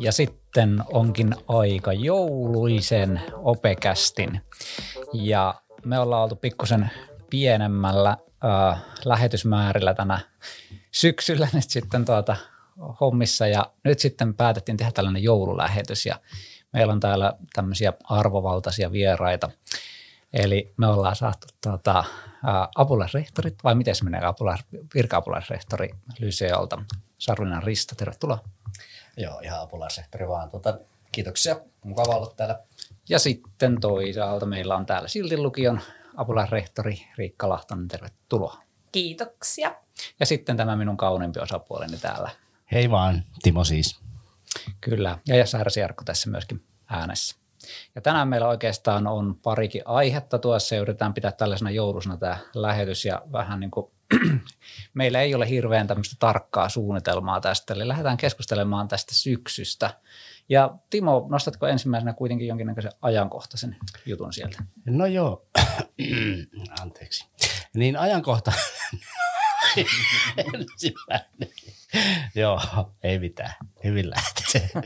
Ja sitten onkin aika jouluisen opekästin. Ja me ollaan oltu pikkusen pienemmällä äh, lähetysmäärillä tänä syksyllä nyt sitten tuota hommissa ja nyt sitten päätettiin tehdä tällainen joululähetys ja meillä on täällä tämmöisiä arvovaltaisia vieraita. Eli me ollaan saatu tuota, apulaisrehtorit, vai miten se menee, apulais, virka-apulaisrehtori Lyseolta, Sarvinen Risto, tervetuloa. Joo, ihan apulaisrehtori vaan. Tuota, kiitoksia, mukava olla täällä. Ja sitten toisaalta meillä on täällä Siltin lukion apulaisrehtori Riikka Lahtonen, tervetuloa. Kiitoksia. Ja sitten tämä minun kauniimpi osapuoleni täällä. Hei vaan, Timo siis. Kyllä, ja Jassa Jarkko tässä myöskin äänessä. Ja tänään meillä oikeastaan on parikin aihetta tuossa ja yritetään pitää tällaisena joulusena tämä lähetys ja vähän niin kuin meillä ei ole hirveän tämmöistä tarkkaa suunnitelmaa tästä, eli lähdetään keskustelemaan tästä syksystä. Ja Timo, nostatko ensimmäisenä kuitenkin jonkinnäköisen ajankohtaisen jutun sieltä? No joo, anteeksi. Niin ajankohta, ensimmäinen. Joo, ei mitään. Hyvin lähtee.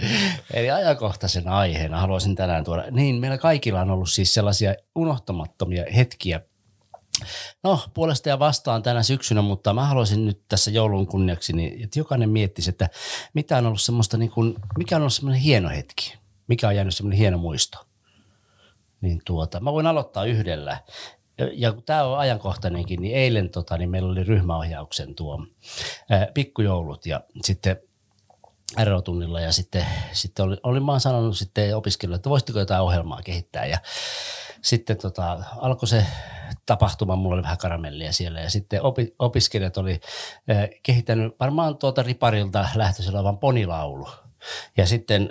Eli ajankohtaisen aiheena haluaisin tänään tuoda. Niin, meillä kaikilla on ollut siis sellaisia unohtamattomia hetkiä No, puolesta ja vastaan tänä syksynä, mutta mä haluaisin nyt tässä joulun kunniaksi, niin, että jokainen miettisi, että mitä on ollut semmoista, niin kuin, mikä on ollut semmoinen hieno hetki, mikä on jäänyt semmoinen hieno muisto. Niin tuota, mä voin aloittaa yhdellä ja kun tämä on ajankohtainenkin, niin eilen tota, niin meillä oli ryhmäohjauksen tuo ää, pikkujoulut ja sitten erotunnilla ja sitten, sitten oli, olin vaan sanonut sitten opiskelijoille, että voisitteko jotain ohjelmaa kehittää ja sitten tota, alkoi se tapahtuma, mulla oli vähän karamellia siellä ja sitten opi, opiskelijat oli äh, kehittänyt varmaan tuota riparilta lähtöisin olevan ponilaulu. Ja sitten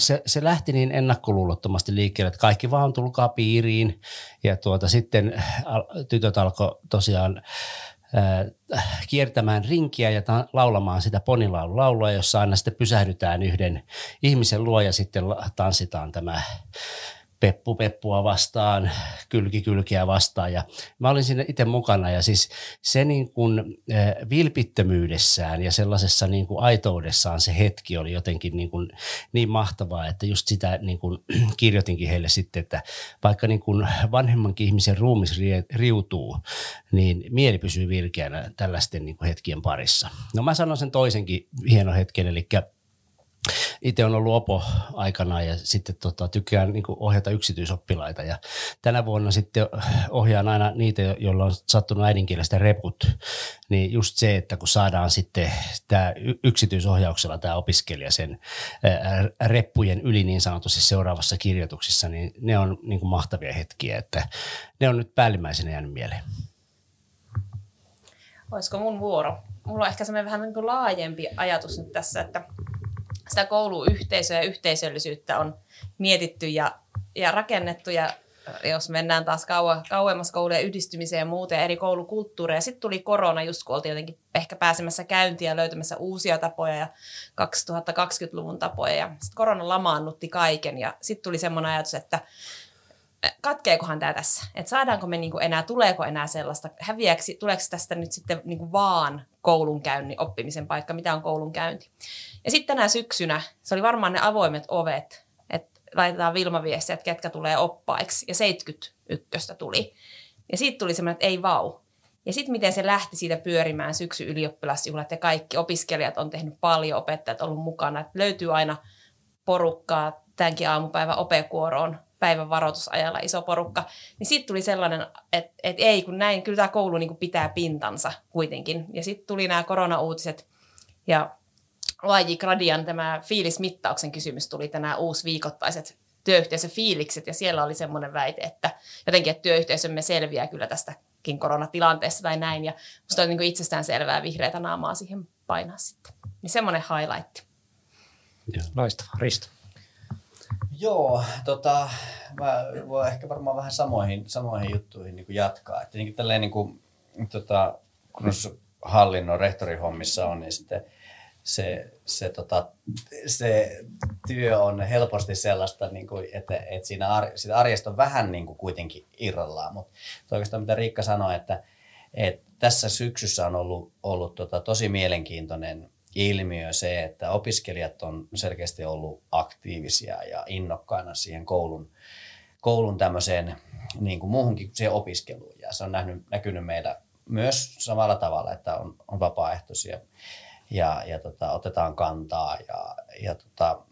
se, se lähti niin ennakkoluulottomasti liikkeelle, että kaikki vaan tulkaa piiriin. Ja tuota, sitten tytöt alkoi tosiaan äh, kiertämään rinkiä ja ta- laulamaan sitä ponilaulua, jossa aina sitten pysähdytään yhden ihmisen luo ja sitten tanssitaan tämä peppu peppua vastaan, kylki kylkiä vastaan ja mä olin siinä itse mukana ja siis se niin kuin vilpittömyydessään ja sellaisessa niin kuin aitoudessaan se hetki oli jotenkin niin, kuin niin mahtavaa, että just sitä niin kuin kirjoitinkin heille sitten, että vaikka niin kuin vanhemmankin ihmisen ruumis riutuu, niin mieli pysyy virkeänä tällaisten niin kuin hetkien parissa. No mä sanon sen toisenkin hieno hetken, eli itse on ollut opo aikana ja sitten tota, tykkään niin ohjata yksityisoppilaita ja tänä vuonna sitten ohjaan aina niitä, joilla on sattunut äidinkielestä reput, niin just se, että kun saadaan sitten tämä yksityisohjauksella tämä opiskelija sen reppujen yli niin sanotusti seuraavassa kirjoituksissa, niin ne on niin mahtavia hetkiä, että ne on nyt päällimmäisenä jäänyt mieleen. Olisiko mun vuoro? Mulla on ehkä semmoinen vähän niin kuin laajempi ajatus nyt tässä, että sitä kouluyhteisöä ja yhteisöllisyyttä on mietitty ja, ja rakennettu ja jos mennään taas kauan, kauemmas koulujen yhdistymiseen ja muuta ja eri koulukulttuureja. Sitten tuli korona just kun oltiin jotenkin ehkä pääsemässä käyntiin ja löytämässä uusia tapoja ja 2020-luvun tapoja. Ja sitten korona lamaannutti kaiken ja sitten tuli semmoinen ajatus, että katkeekohan tämä tässä? Että saadaanko me niinku enää, tuleeko enää sellaista, häviäksi, tuleeko tästä nyt sitten niinku vaan koulunkäynnin oppimisen paikka, mitä on koulunkäynti? Ja sitten tänä syksynä, se oli varmaan ne avoimet ovet, että laitetaan Vilma-viestiä, että ketkä tulee oppaiksi, ja 71 tuli. Ja siitä tuli semmoinen, että ei vau. Ja sitten miten se lähti siitä pyörimään syksy ylioppilasjuhlat ja kaikki opiskelijat on tehnyt paljon, opettajat on ollut mukana. Että löytyy aina porukkaa tämänkin aamupäivän opekuoroon päivän varoitusajalla iso porukka, niin sitten tuli sellainen, että, että ei kun näin, kyllä tämä koulu niin pitää pintansa kuitenkin. Ja sitten tuli nämä koronauutiset ja YJ Gradian tämä fiilismittauksen kysymys tuli tänään uusi viikoittaiset työyhteisöfiilikset ja siellä oli semmoinen väite, että jotenkin, että työyhteisömme selviää kyllä tästäkin koronatilanteessa tai näin ja musta on niin itsestään selvää vihreätä naamaa siihen painaa sitten. Niin semmoinen highlight. Loistavaa. Risto. Joo, tota, mä voin ehkä varmaan vähän samoihin, samoihin juttuihin niin kuin jatkaa. Että niin tälleen, niin kuin, tota, kun hallinnon rehtorihommissa on, niin sitten se, se, tota, se työ on helposti sellaista, niin kuin, että, että siinä ar, sitä arjesta on vähän niin kuin kuitenkin irrallaan. Mutta oikeastaan mitä Riikka sanoi, että, Et tässä syksyssä on ollut, ollut tota, tosi mielenkiintoinen ilmiö se, että opiskelijat on selkeästi ollut aktiivisia ja innokkaina siihen koulun, koulun tämmöiseen niin kuin muuhunkin siihen opiskeluun. Ja se on nähnyt, näkynyt meillä myös samalla tavalla, että on, on vapaaehtoisia ja, ja tota, otetaan kantaa ja, ja tota,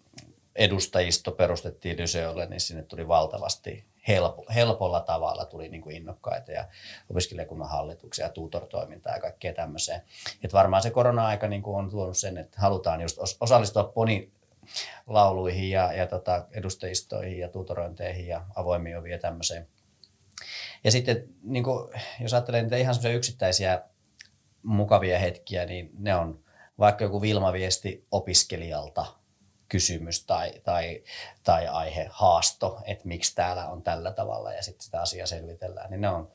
edustajisto perustettiin Lyseolle, niin sinne tuli valtavasti helpo, helpolla tavalla tuli niin kuin innokkaita ja opiskelijakunnan hallituksia ja tutortoimintaa ja kaikkea tämmöiseen. Et varmaan se korona-aika niin kuin on tuonut sen, että halutaan just osallistua poni lauluihin ja, ja tota, edustajistoihin ja tutorointeihin ja avoimiin oviin ja tämmöiseen. Ja sitten niin kuin, jos ajattelee niitä ihan semmoisia yksittäisiä mukavia hetkiä, niin ne on vaikka joku Vilma-viesti opiskelijalta kysymys tai, tai, tai aihe, haasto, että miksi täällä on tällä tavalla ja sitten sitä asiaa selvitellään, niin ne on,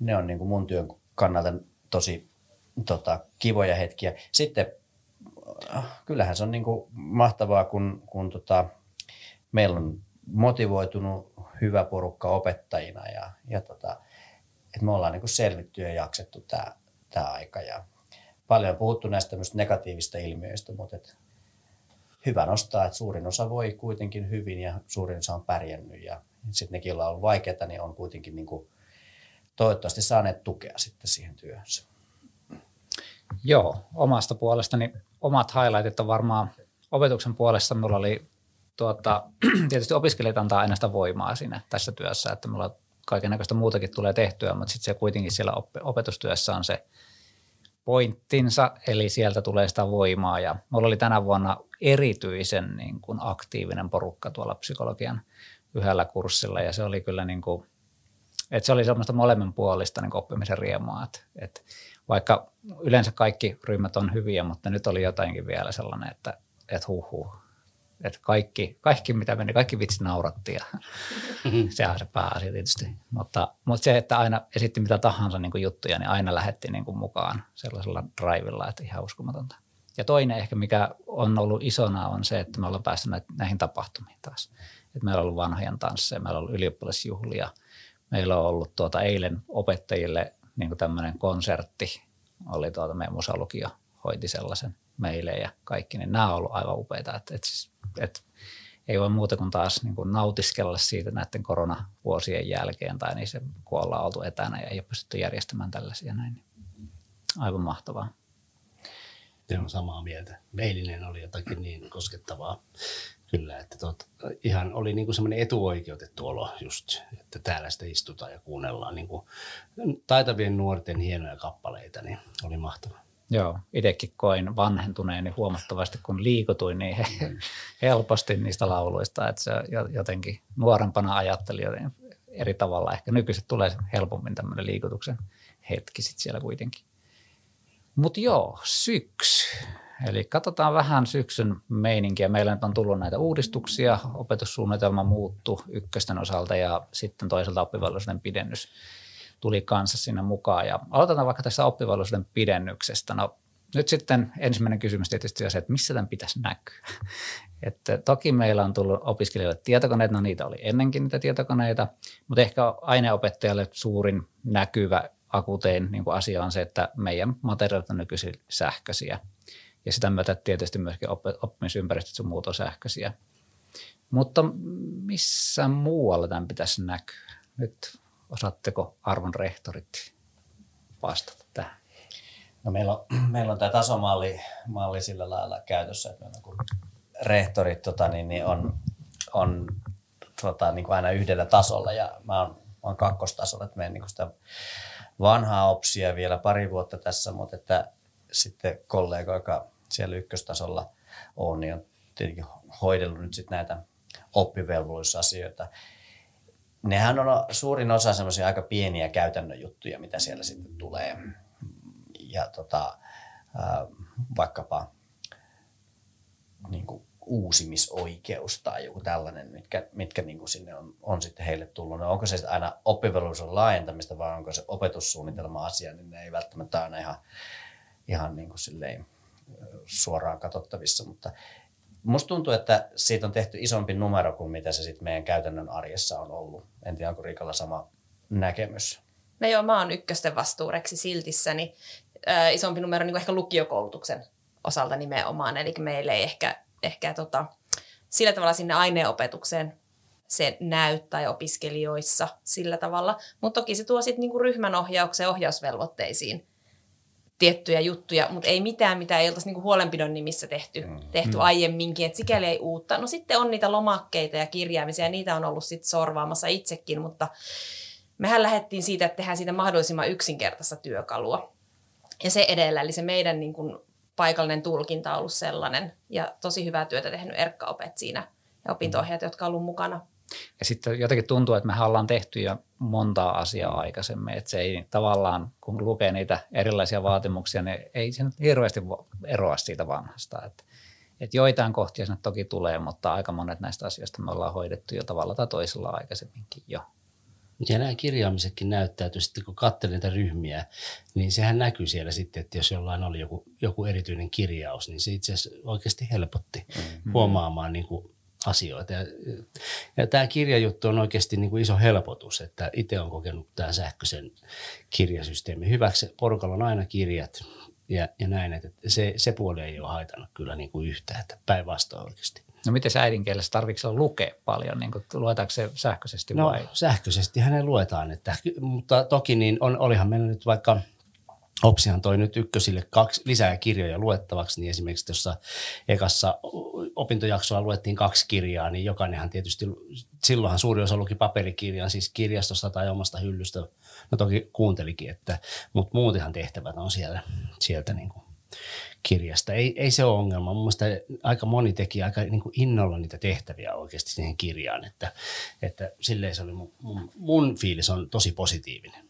ne on niin kuin mun työn kannalta tosi tota, kivoja hetkiä. Sitten kyllähän se on niin kuin mahtavaa, kun, kun tota, meillä on motivoitunut hyvä porukka opettajina ja, ja tota, että me ollaan niin kuin selvitty ja jaksettu tämä aika. Ja paljon on puhuttu näistä negatiivista ilmiöistä, mutta et hyvä nostaa, että suurin osa voi kuitenkin hyvin ja suurin osa on pärjännyt ja sitten nekin, joilla on vaikeaa, niin on kuitenkin niin kuin toivottavasti saaneet tukea sitten siihen työhönsä. Joo, omasta puolestani omat highlightit on varmaan opetuksen puolesta. Mulla oli tuota, tietysti opiskelijat antaa aina sitä voimaa siinä tässä työssä, että mulla kaiken muutakin tulee tehtyä, mutta sitten se kuitenkin siellä opetustyössä on se pointtinsa, eli sieltä tulee sitä voimaa. Ja mulla oli tänä vuonna erityisen niin kuin aktiivinen porukka tuolla psykologian yhdellä kurssilla, ja se oli kyllä niin kuin, että se oli semmoista molemminpuolista niin oppimisen riemua, että, että vaikka yleensä kaikki ryhmät on hyviä, mutta nyt oli jotainkin vielä sellainen, että, että huh, huh että kaikki, kaikki, mitä meni, kaikki vitsi nauratti ja sehän on se pääasia tietysti. Mutta, mutta se, että aina esitti mitä tahansa niin kuin juttuja, niin aina lähetti niin kuin mukaan sellaisella drivilla, että ihan uskomatonta. Ja toinen ehkä, mikä on ollut isona, on se, että me ollaan päässyt näihin tapahtumiin taas. Että meillä on ollut vanhojen tansseja, meillä on ollut ylioppilasjuhlia, meillä on ollut tuota eilen opettajille niin kuin tämmöinen konsertti, oli tuota meidän musalukio hoiti sellaisen meille ja kaikki, niin nämä on ollut aivan upeita. Että, että, siis, että ei voi muuta kuin taas niin kuin nautiskella siitä näiden koronavuosien jälkeen tai niin se, kun ollaan oltu etänä ja ei ole pystytty järjestämään tällaisia näin. Niin aivan mahtavaa. Se on samaa mieltä. Meilinen oli jotakin niin koskettavaa. Kyllä, että tot, ihan oli niin kuin semmoinen etuoikeutettu olo just, että täällä sitten istutaan ja kuunnellaan niin kuin taitavien nuorten hienoja kappaleita, niin oli mahtavaa. Joo, itsekin koin vanhentuneeni huomattavasti, kun liikutuin niin helposti niistä lauluista, että se jotenkin nuorempana ajattelin joten eri tavalla. Ehkä nykyiset tulee helpommin tämmöinen liikutuksen hetki sitten siellä kuitenkin. Mutta joo, syksy. Eli katsotaan vähän syksyn meininkiä. Meillä nyt on tullut näitä uudistuksia. Opetussuunnitelma muuttuu ykkösten osalta ja sitten toisaalta oppivelvollisuuden pidennys tuli kanssa sinne mukaan. Ja aloitetaan vaikka tästä oppivelvollisuuden pidennyksestä. No nyt sitten ensimmäinen kysymys tietysti on se, että missä tämän pitäisi näkyä. Että toki meillä on tullut opiskelijoille tietokoneet, no niitä oli ennenkin niitä tietokoneita, mutta ehkä aineopettajalle suurin näkyvä akutein niin kuin asia on se, että meidän materiaalit on nykyisin sähköisiä. Ja sitä myötä tietysti myöskin oppimisympäristöt sun muut on sähköisiä. Mutta missä muualla tämän pitäisi näkyä? Nyt Osaatteko arvon rehtorit vastata tähän? No meillä, on, meillä on tämä tasomalli malli sillä lailla käytössä, että meillä on, rehtorit tota, niin, niin on, on tota, niin kuin aina yhdellä tasolla ja mä oon, oon kakkostasolla, että meidän niin sitä vanhaa opsia vielä pari vuotta tässä, mutta että sitten kollega, joka siellä ykköstasolla on, niin on tietenkin hoidellut nyt sitten näitä oppivelvollisuusasioita nehän on suurin osa semmoisia aika pieniä käytännön juttuja, mitä siellä sitten tulee. Ja tota, vaikkapa niin kuin uusimisoikeus tai joku tällainen, mitkä, mitkä niin kuin sinne on, on sitten heille tullut. No onko se aina oppivelvollisuuden laajentamista vai onko se opetussuunnitelma asia, niin ne ei välttämättä aina ihan, ihan niin kuin silleen suoraan katsottavissa, mutta Musta tuntuu, että siitä on tehty isompi numero kuin mitä se sitten meidän käytännön arjessa on ollut. En tiedä, onko Riikalla sama näkemys. No joo, mä oon ykkösten vastuureksi siltissä, niin äh, isompi numero niin ehkä lukiokoulutuksen osalta nimenomaan. Eli meille ei ehkä, ehkä tota, sillä tavalla sinne aineenopetukseen se näy tai opiskelijoissa sillä tavalla. Mutta toki se tuo sitten niinku ryhmän ohjaukseen ohjausvelvoitteisiin tiettyjä juttuja, mutta ei mitään, mitä ei oltaisi niinku huolenpidon nimissä tehty, mm. tehty mm. aiemminkin, että sikäli ei uutta. No sitten on niitä lomakkeita ja kirjaamisia, ja niitä on ollut sitten sorvaamassa itsekin, mutta mehän lähdettiin siitä, että tehdään siitä mahdollisimman yksinkertaista työkalua. Ja se edellä, eli se meidän niin kuin paikallinen tulkinta on ollut sellainen, ja tosi hyvää työtä tehnyt Erkka-opet siinä, ja opinto-ohjaajat, jotka ovat olleet mukana ja sitten jotenkin tuntuu, että me ollaan tehty jo montaa asiaa aikaisemmin, että se ei tavallaan, kun lukee niitä erilaisia vaatimuksia, niin ei se nyt hirveästi eroa siitä vanhasta. Että, että joitain kohtia sinne toki tulee, mutta aika monet näistä asioista me ollaan hoidettu jo tavalla tai toisella aikaisemminkin jo. Ja nämä kirjaamisetkin näyttäytyy sitten, kun katselin niitä ryhmiä, niin sehän näkyy siellä sitten, että jos jollain oli joku, joku erityinen kirjaus, niin se itse asiassa oikeasti helpotti mm-hmm. huomaamaan niin kuin asioita. Ja, ja tämä kirjajuttu on oikeasti niin kuin iso helpotus, että itse olen kokenut tämän sähköisen kirjasysteemin hyväksi. Porukalla on aina kirjat ja, ja näin, että se, se puoli ei ole haitannut kyllä niin kuin yhtään, että päinvastoin oikeasti. No miten äidinkielessä, tarvitseeko lukea paljon, niin kuin, luetaanko se sähköisesti no, vai? sähköisesti hänen luetaan, että, mutta toki niin on, olihan meillä nyt vaikka – Opsihan toi nyt ykkösille kaksi lisää kirjoja luettavaksi, niin esimerkiksi tuossa ekassa opintojaksolla luettiin kaksi kirjaa, niin jokainenhan tietysti, silloinhan suuri osa luki paperikirjan, siis kirjastosta tai omasta hyllystä, no toki kuuntelikin, että, mutta muutenhan tehtävät on siellä, sieltä niin kuin kirjasta. Ei, ei se ole ongelma. Mun mielestä aika moni teki aika niin kuin innolla niitä tehtäviä oikeasti siihen kirjaan, että, että silleen se oli mun, mun, mun fiilis on tosi positiivinen.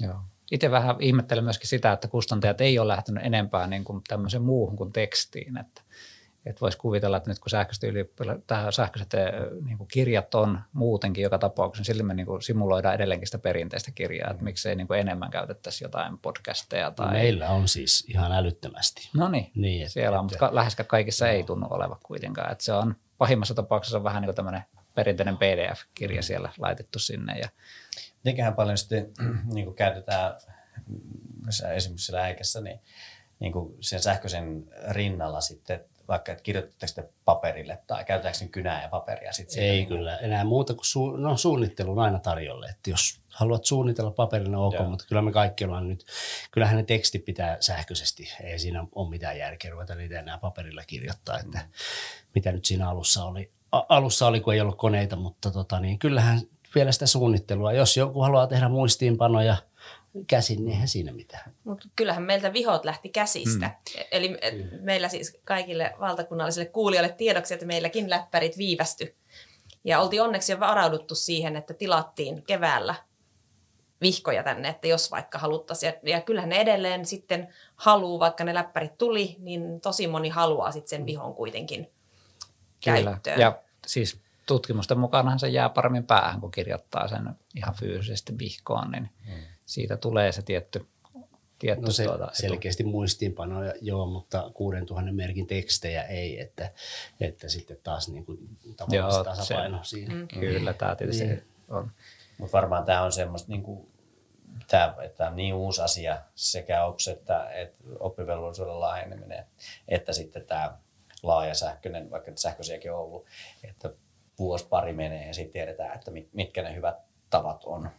Joo itse vähän ihmettelen myöskin sitä, että kustantajat ei ole lähtenyt enempää niin kuin tämmöiseen muuhun kuin tekstiin. Että, että voisi kuvitella, että nyt kun sähköiset, sähköiset eh, niin kuin kirjat on muutenkin joka tapauksessa, sillä me niin kuin simuloidaan edelleenkin sitä perinteistä kirjaa, että miksei niin kuin enemmän käytettäisi jotain podcasteja. Tai... Meillä on siis ihan älyttömästi. No niin, niin että, siellä on, mutta läheskään kaikissa no. ei tunnu olevan kuitenkaan. Että se on pahimmassa tapauksessa on vähän niin kuin tämmöinen perinteinen PDF-kirja mm. siellä laitettu sinne ja mitenköhän paljon sitten niin kuin käytetään esimerkiksi siellä äikässä, niin, niin kuin sen sähköisen rinnalla sitten, vaikka että kirjoitatteko te paperille tai käytetäänkö sen kynää ja paperia? Sitten Ei niin kyllä, enää muuta kuin su- no, suunnittelu on aina tarjolle, että jos haluat suunnitella paperilla, ok, Joo. mutta kyllä me kaikki ollaan nyt, kyllähän ne teksti pitää sähköisesti, ei siinä ole mitään järkeä ruveta niitä enää paperilla kirjoittaa, että mm. mitä nyt siinä alussa oli, alussa oli, kun ei ollut koneita, mutta tota, niin kyllähän vielä sitä suunnittelua. Jos joku haluaa tehdä muistiinpanoja käsin, niin eihän siinä mitään. Mutta kyllähän meiltä vihot lähti käsistä. Mm. Eli mm. meillä siis kaikille valtakunnallisille kuulijoille tiedoksi, että meilläkin läppärit viivästy. Ja oltiin onneksi jo varauduttu siihen, että tilattiin keväällä vihkoja tänne, että jos vaikka haluttaisiin. Ja kyllähän ne edelleen sitten haluu, vaikka ne läppärit tuli, niin tosi moni haluaa sitten sen vihon kuitenkin Kyllä. käyttöön. Ja siis tutkimusten mukaanhan se jää paremmin päähän, kun kirjoittaa sen ihan fyysisesti vihkoon, niin hmm. siitä tulee se tietty tietty no se tuota, selkeästi muistiinpanoja, joo, mutta 6000 merkin tekstejä ei, että, että sitten taas niin kuin tavallaan joo, tasapaino se, siinä. Mm. Kyllä, tämä tietysti niin. on. Mutta varmaan tämä on semmoista, niin kuin, tämä, että on niin uusi asia sekä OPS että, että oppivelvollisuuden laajeneminen, että sitten tämä laaja sähköinen, vaikka sähköisiäkin on ollut, että vuosi pari menee ja sitten tiedetään, että mitkä ne hyvät tavat on.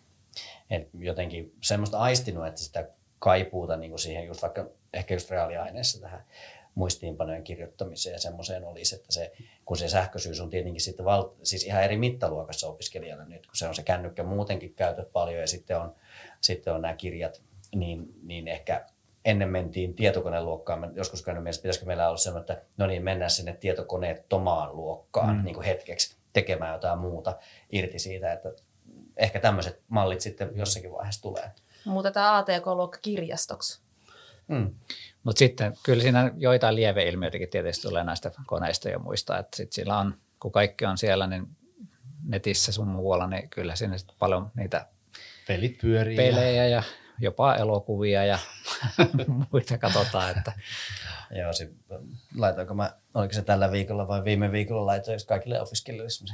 Et jotenkin semmoista aistinut, että sitä kaipuuta niin kuin siihen just vaikka ehkä just reaaliaineessa tähän muistiinpanojen kirjoittamiseen ja semmoiseen olisi, että se, kun se sähköisyys on tietenkin sitten val, siis ihan eri mittaluokassa opiskelijalla nyt, kun se on se kännykkä muutenkin käytöt paljon ja sitten on, sitten on nämä kirjat, niin, niin ehkä ennen mentiin tietokoneluokkaan. Mä joskus käynyt mielessä, pitäisikö meillä olla semmoinen, että no niin, mennään sinne tietokoneettomaan luokkaan mm. niin kuin hetkeksi tekemään jotain muuta irti siitä, että ehkä tämmöiset mallit sitten jossakin vaiheessa tulee. Muutetaan ATK-luokka kirjastoksi. Hmm. Mutta sitten kyllä siinä joitain lieveilmiöitäkin tietysti tulee näistä koneista ja muista, että sitten sillä on, kun kaikki on siellä, niin netissä sun muualla, niin kyllä siinä sitten paljon niitä Pelit pyörii. Pelejä ja jopa elokuvia ja muita katsotaan. Että. Joo, se, laitoinko mä, oliko se tällä viikolla vai viime viikolla laitoin kaikille opiskelijoille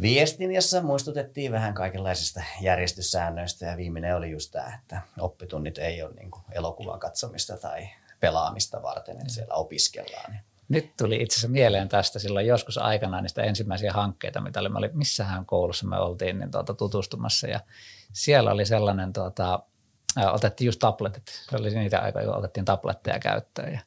viestin, jossa muistutettiin vähän kaikenlaisista järjestyssäännöistä ja viimeinen oli just tämä, että oppitunnit ei ole niin elokuvan katsomista tai pelaamista varten, että siellä opiskellaan. Nyt tuli itse asiassa mieleen tästä silloin joskus aikanaan niistä ensimmäisiä hankkeita, mitä oli, oli missähän koulussa me oltiin niin tuota, tutustumassa ja siellä oli sellainen, tuota, otettiin just tabletit, se oli niitä aikoja, kun otettiin tabletteja käyttöön ja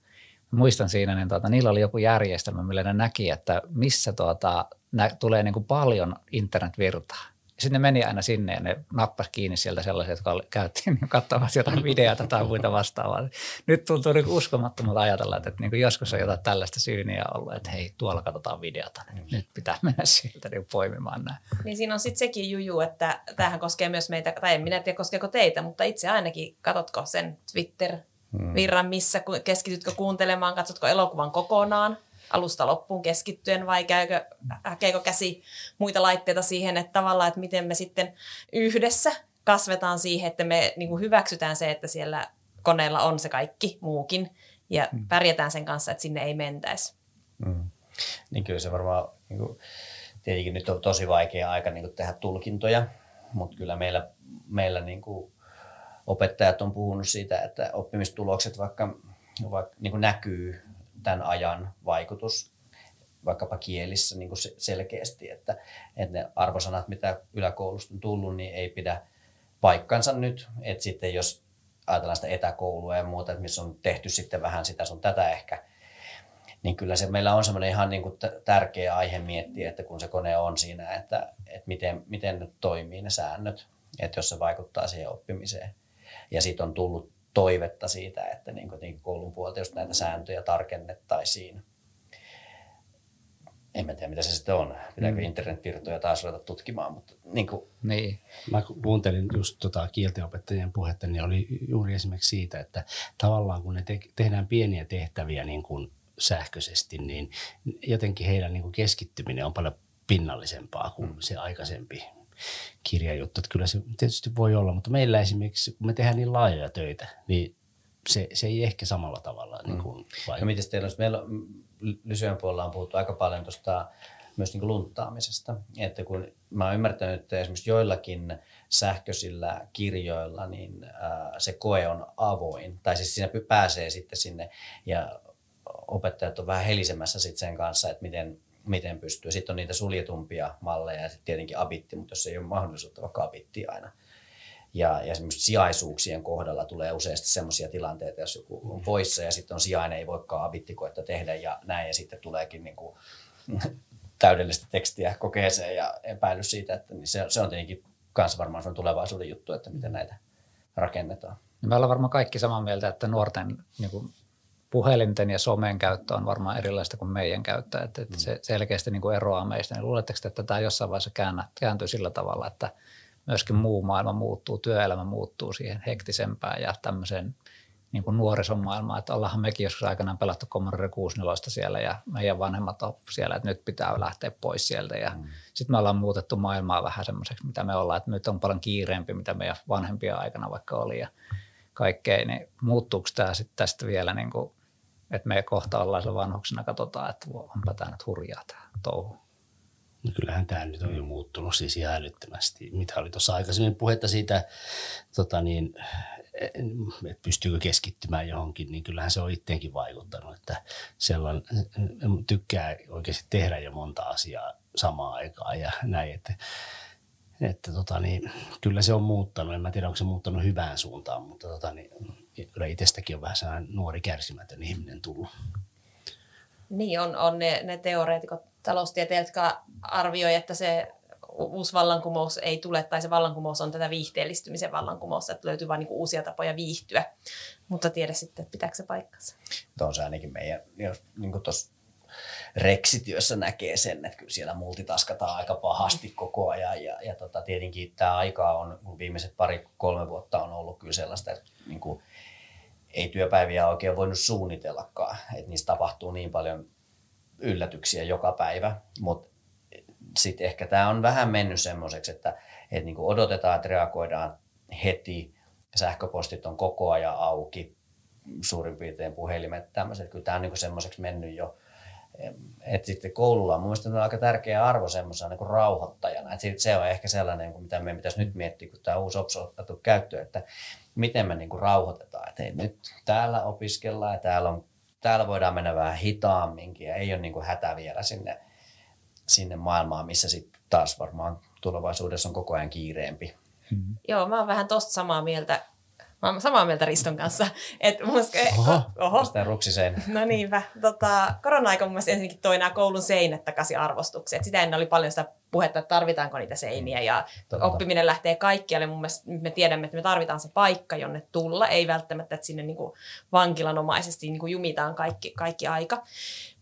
muistan siinä, niin tuota, niillä oli joku järjestelmä, millä ne näki, että missä tuota, nä, tulee niin kuin paljon internetvirtaa. Sitten ne meni aina sinne ja ne nappas kiinni sieltä sellaisia, jotka käyttiin niin katsomassa jotain videota tai muita vastaavaa. Nyt tuntuu niin uskomattomalta ajatella, että, että niin kuin joskus on jotain tällaista syyniä ollut, että hei, tuolla katsotaan videota. Niin nyt pitää mennä sieltä niin poimimaan näin. Niin siinä on sitten sekin juju, että tämähän koskee myös meitä, tai en minä tiedä koskeeko teitä, mutta itse ainakin, katsotko sen Twitter hmm. virran, missä keskitytkö kuuntelemaan, katsotko elokuvan kokonaan – alusta loppuun keskittyen vai käykö, hakeeko käsi muita laitteita siihen, että tavallaan, että miten me sitten yhdessä kasvetaan siihen, että me niin kuin hyväksytään se, että siellä koneella on se kaikki muukin ja mm. pärjätään sen kanssa, että sinne ei mentäisi. Mm. Niin kyllä se varmaan, niin kuin, tietenkin nyt on tosi vaikea aika niin kuin tehdä tulkintoja, mutta kyllä meillä, meillä niin kuin opettajat on puhunut siitä, että oppimistulokset vaikka, vaikka niin kuin näkyy tämän ajan vaikutus vaikkapa kielissä niin kuin selkeästi, että, että ne arvosanat, mitä yläkoulusta on tullut, niin ei pidä paikkansa nyt. Että sitten jos ajatellaan sitä etäkoulua ja muuta, että missä on tehty sitten vähän sitä sun tätä ehkä, niin kyllä se meillä on semmoinen ihan niin kuin tärkeä aihe miettiä, että kun se kone on siinä, että, että miten, miten nyt toimii ne säännöt, että jos se vaikuttaa siihen oppimiseen. Ja sitten on tullut toivetta siitä, että niin kuin, niin koulun puolelta just näitä sääntöjä tarkennettaisiin. En mä tiedä, mitä se sitten on. Pitääkö mm. internetvirtoja taas ruveta tutkimaan, mutta niin kuin. Niin. Mä kuuntelin just tota kieltenopettajien puhetta, niin oli juuri esimerkiksi siitä, että tavallaan kun ne te- tehdään pieniä tehtäviä niin kuin sähköisesti, niin jotenkin heidän niin kuin keskittyminen on paljon pinnallisempaa kuin mm. se aikaisempi kirjajuttu. Että kyllä se tietysti voi olla, mutta meillä esimerkiksi, kun me tehdään niin laajoja töitä, niin se, se ei ehkä samalla tavalla mm. niin kuin No miten teillä on, meillä Lysyön puolella on puhuttu aika paljon tuosta myös niin kuin luntaamisesta. Että kun mä oon ymmärtänyt, että esimerkiksi joillakin sähköisillä kirjoilla, niin se koe on avoin. Tai siis siinä pääsee sitten sinne ja opettajat on vähän helisemässä sitten sen kanssa, että miten, miten pystyy. Sitten on niitä suljetumpia malleja ja sitten tietenkin abitti, mutta jos ei ole mahdollisuutta vaikka abitti aina. Ja, ja esimerkiksi sijaisuuksien kohdalla tulee useasti sellaisia tilanteita, jos joku on poissa ja sitten on sijainen, ei voikaan abittikoetta tehdä ja näin, ja sitten tuleekin niin kuin täydellistä tekstiä kokeeseen ja epäilys siitä, että niin se, se on tietenkin myös varmaan se tulevaisuuden juttu, että miten näitä rakennetaan. Me ollaan varmaan kaikki samaa mieltä, että nuorten niin kuin puhelinten ja somen käyttö on varmaan erilaista kuin meidän käyttö, että, että se selkeästi niin kuin eroaa meistä. Niin luuletteko, että tämä jossain vaiheessa käännä, kääntyy sillä tavalla, että myöskin muu maailma muuttuu, työelämä muuttuu siihen hektisempään ja tämmöiseen niin kuin nuorison maailmaan, että ollaanhan mekin joskus aikanaan pelattu Commodore 64 siellä ja meidän vanhemmat on siellä, että nyt pitää lähteä pois sieltä. Ja mm. sitten me ollaan muutettu maailmaa vähän semmoiseksi, mitä me ollaan, että nyt on paljon kiireempi, mitä meidän vanhempia aikana vaikka oli ja kaikkea, niin muuttuuko tämä sitten tästä vielä niin kuin että me kohta ollaan vanhuksena katsotaan, että onpa tämä nyt hurjaa tämä touhu. No kyllähän tämä nyt on jo muuttunut siis ihan älyttömästi. Mitä oli tuossa aikaisemmin puhetta siitä, tota niin, että pystyykö keskittymään johonkin, niin kyllähän se on itteenkin vaikuttanut, että sellainen tykkää oikeasti tehdä jo monta asiaa samaan aikaan ja näin, että, että tota niin, kyllä se on muuttanut. En mä tiedä, onko se muuttanut hyvään suuntaan, mutta tota niin, kyllä itsestäkin on vähän sellainen nuori kärsimätön ihminen tullut. Niin, on, on ne, ne teoreetikot, taloustieteilijät, jotka arvioi, että se uusi vallankumous ei tule, tai se vallankumous on tätä viihteellistymisen vallankumousta, että löytyy vain niin uusia tapoja viihtyä, mutta tiedä sitten, että pitääkö se paikkansa. Tuo on se ainakin meidän, jos niin tuossa reksityössä näkee sen, että kyllä siellä multitaskataan aika pahasti koko ajan. Ja, ja tota, tietenkin tämä aika on, kun viimeiset pari-kolme vuotta on ollut kyllä sellaista, että niin kuin, ei työpäiviä oikein voinut suunnitellakaan. Että niistä tapahtuu niin paljon yllätyksiä joka päivä, mutta sitten ehkä tämä on vähän mennyt semmoiseksi, että, että niin odotetaan, että reagoidaan heti, sähköpostit on koko ajan auki, suurin piirtein puhelimet, tämmöiset. Kyllä tämä on niin semmoiseksi mennyt jo, että sitten koululla on mun mielestä on aika tärkeä arvo semmoisena niin rauhoittajana. Että se on ehkä sellainen, mitä meidän pitäisi nyt miettiä, kun tämä uusi OPS on otettu käyttöön, että miten me niin kuin rauhoitetaan. Että nyt täällä opiskellaan ja täällä, on, täällä voidaan mennä vähän hitaamminkin ja ei ole niin kuin hätä vielä sinne, sinne maailmaan, missä sitten taas varmaan tulevaisuudessa on koko ajan kiireempi. Mm-hmm. Joo, mä oon vähän tosta samaa mieltä Mä oon samaa mieltä Riston kanssa. Et musta, oho. oho. ruksiseen. No niinpä. Tota, korona-aika mun mielestä ensinnäkin toi nämä koulun seinät takaisin arvostukseen. Et sitä ennen oli paljon sitä puhetta, että tarvitaanko niitä seiniä. Ja Totta. oppiminen lähtee kaikkialle. Mun mielestä me tiedämme, että me tarvitaan se paikka, jonne tulla. Ei välttämättä, että sinne niinku vankilanomaisesti niinku jumitaan kaikki, kaikki aika.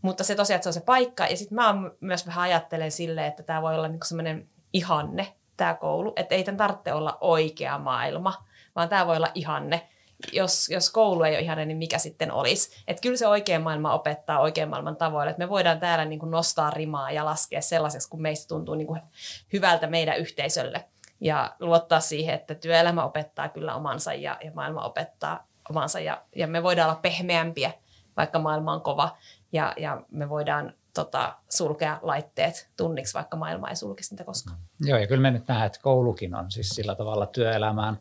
Mutta se tosiaan, että se on se paikka. Ja sitten mä myös vähän ajattelen silleen, että tämä voi olla niinku semmoinen ihanne, tämä koulu. Että ei tämän tarvitse olla oikea maailma vaan tämä voi olla ihanne. Jos, jos koulu ei ole ihanne, niin mikä sitten olisi? Että kyllä se oikea maailma opettaa oikean maailman tavoilla. Että me voidaan täällä niin kuin nostaa rimaa ja laskea sellaiseksi, kun meistä tuntuu niin kuin hyvältä meidän yhteisölle. Ja luottaa siihen, että työelämä opettaa kyllä omansa ja, ja maailma opettaa omansa. Ja, ja me voidaan olla pehmeämpiä, vaikka maailma on kova. Ja, ja me voidaan tota, sulkea laitteet tunniksi, vaikka maailma ei sulkisi niitä koskaan. Joo, ja kyllä me nyt nähdään, että koulukin on siis sillä tavalla työelämään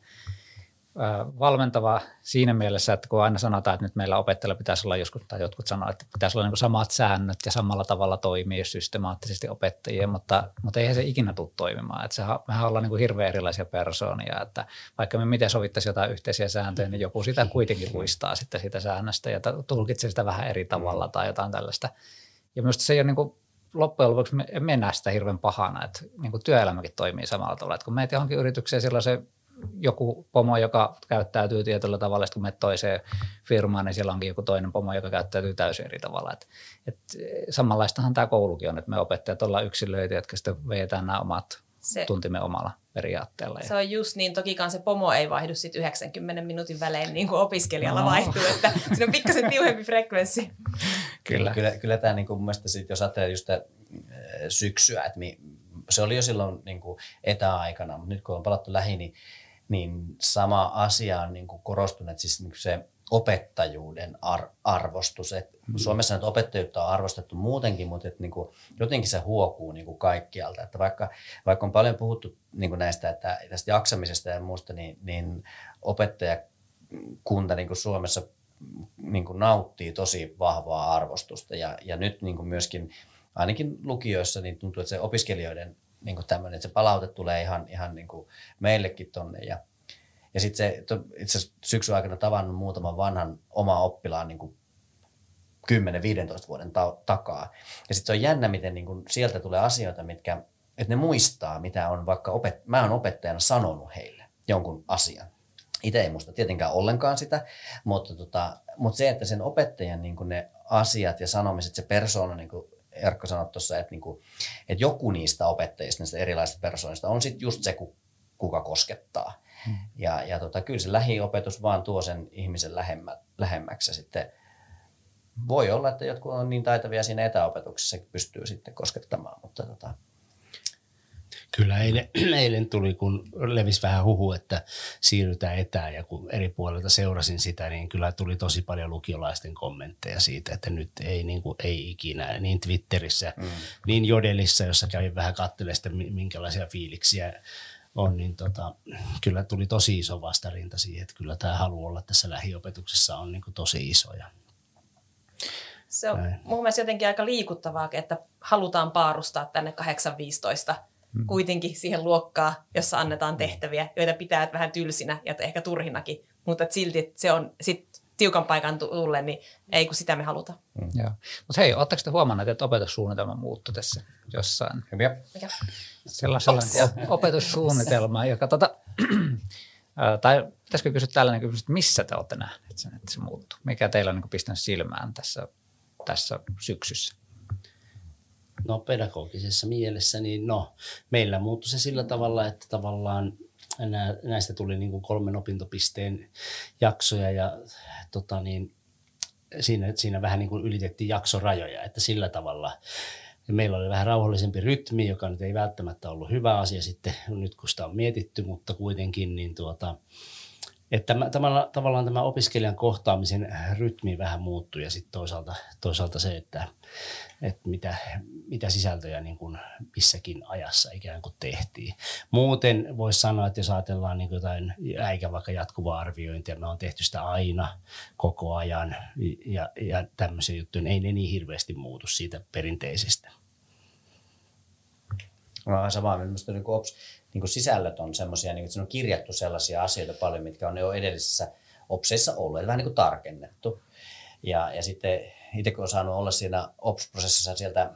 valmentava siinä mielessä, että kun aina sanotaan, että nyt meillä opettajilla pitäisi olla joskus, tai jotkut sanoo, että pitäisi olla niin samat säännöt ja samalla tavalla toimia systemaattisesti opettajia, mutta, mutta eihän se ikinä tule toimimaan. Että sehän, mehän ollaan niin hirveän erilaisia persoonia, että vaikka me miten sovittaisiin jotain yhteisiä sääntöjä, niin joku sitä kuitenkin luistaa sitten sitä säännöstä ja tulkitsee sitä vähän eri tavalla tai jotain tällaista. Ja minusta se ei ole niin kuin loppujen lopuksi me, me sitä hirveän pahana, että niin kuin työelämäkin toimii samalla tavalla. Että kun meet johonkin yritykseen, silloin se joku pomo, joka käyttäytyy tietyllä tavalla, kun menet toiseen firmaan, niin siellä onkin joku toinen pomo, joka käyttäytyy täysin eri tavalla. Et, et samanlaistahan tämä koulukin on, että me opettajat ollaan yksilöitä, jotka sitten vetään nämä omat se, tuntimme omalla periaatteella. Se on just niin, tokikaan se pomo ei vaihdu sit 90 minuutin välein niin kuin opiskelijalla no. vaihtuu, että siinä on pikkasen tiuhempi frekvenssi. Kyllä. Kyllä, kyllä tämä niin kuin, mun mielestä sit, jos ajattelee just syksyä, että mi, se oli jo silloin niin kuin etäaikana, mutta nyt kun on palattu lähi, niin niin sama asia on niin kuin korostunut, siis niin kuin se opettajuuden ar- arvostus. Et mm. Suomessa nyt opettajuutta on arvostettu muutenkin, mutta et niin kuin, jotenkin se huokuu niin kuin kaikkialta. Että vaikka, vaikka on paljon puhuttu niin kuin näistä, että tästä jaksamisesta ja muusta, niin, niin opettajakunta niin kuin Suomessa niin kuin nauttii tosi vahvaa arvostusta. Ja, ja nyt niin kuin myöskin ainakin lukioissa niin tuntuu, että se opiskelijoiden niin kuin tämmöinen, että se palaute tulee ihan, ihan niin kuin meillekin tonne. Ja, ja sitten se, itse asiassa syksyn aikana tavannut muutaman vanhan oma oppilaan niin kuin 10-15 vuoden ta- takaa. Ja sitten se on jännä, miten niin kuin sieltä tulee asioita, mitkä, että ne muistaa, mitä on vaikka, opet- mä oon opettajana sanonut heille jonkun asian. Itse ei muista tietenkään ollenkaan sitä, mutta, tota, mutta se, että sen opettajan niin kuin ne asiat ja sanomiset, se persoona niin kuin Erkko sanoi tuossa, että, niinku, että joku niistä opettajista, niistä erilaisista persoonista on sitten just se, kuka koskettaa. Hmm. Ja, ja tota, kyllä se lähiopetus vaan tuo sen ihmisen lähemmä, lähemmäksi sitten voi olla, että jotkut on niin taitavia siinä etäopetuksessa, että pystyy sitten koskettamaan, mutta tota, Kyllä eilen, eilen tuli, kun levisi vähän huhu, että siirrytään etään ja kun eri puolilta seurasin sitä, niin kyllä tuli tosi paljon lukiolaisten kommentteja siitä, että nyt ei, niin kuin, ei ikinä, niin Twitterissä, mm. niin Jodelissa, jossa kävin vähän katselemaan minkälaisia fiiliksiä on, niin tota, kyllä tuli tosi iso vastarinta siihen, että kyllä tämä halu olla tässä lähiopetuksessa on niin kuin tosi iso. Ja se on Näin. mun mielestä jotenkin aika liikuttavaa, että halutaan paarustaa tänne 8.15 mm. kuitenkin siihen luokkaan, jossa annetaan mm. tehtäviä, joita pitää vähän tylsinä ja ehkä turhinakin, mutta silti että se on sit tiukan paikan tulle, niin ei kun sitä me haluta. Mm. Joo. Mutta hei, oletteko te huomanneet, että opetussuunnitelma muuttui tässä jossain? Hyviä. Mikä? Sellainen opetussuunnitelma, joka tota, tai pitäisikö kysyä tällainen kysymys, että missä te olette nähneet sen, että se muuttuu? Mikä teillä on niin pistänyt silmään tässä, tässä syksyssä? No pedagogisessa mielessä, niin no, meillä muuttui se sillä tavalla, että tavallaan näistä tuli niin kuin kolmen opintopisteen jaksoja ja tota niin, siinä, siinä vähän niin kuin ylitettiin jaksorajoja, että sillä tavalla. Meillä oli vähän rauhallisempi rytmi, joka nyt ei välttämättä ollut hyvä asia sitten nyt kun sitä on mietitty, mutta kuitenkin niin tuota, että tämä, tämä, tavallaan tämä opiskelijan kohtaamisen rytmi vähän muuttui ja sitten toisaalta, toisaalta se, että, että mitä, mitä sisältöjä niin kuin missäkin ajassa ikään kuin tehtiin. Muuten voisi sanoa, että jos ajatellaan niin jotain, eikä vaikka jatkuvaa arviointia, me on tehty sitä aina koko ajan ja, ja tämmöisiä juttuja, niin ei ne niin hirveästi muutu siitä perinteisestä. No, samaa, minusta niin ops, niin kuin sisällöt on semmoisia, niin että on kirjattu sellaisia asioita paljon, mitkä on jo edellisissä opseissa ollut, eli vähän niin kuin tarkennettu. Ja, ja sitten itse kun olen saanut olla siinä ops-prosessissa sieltä,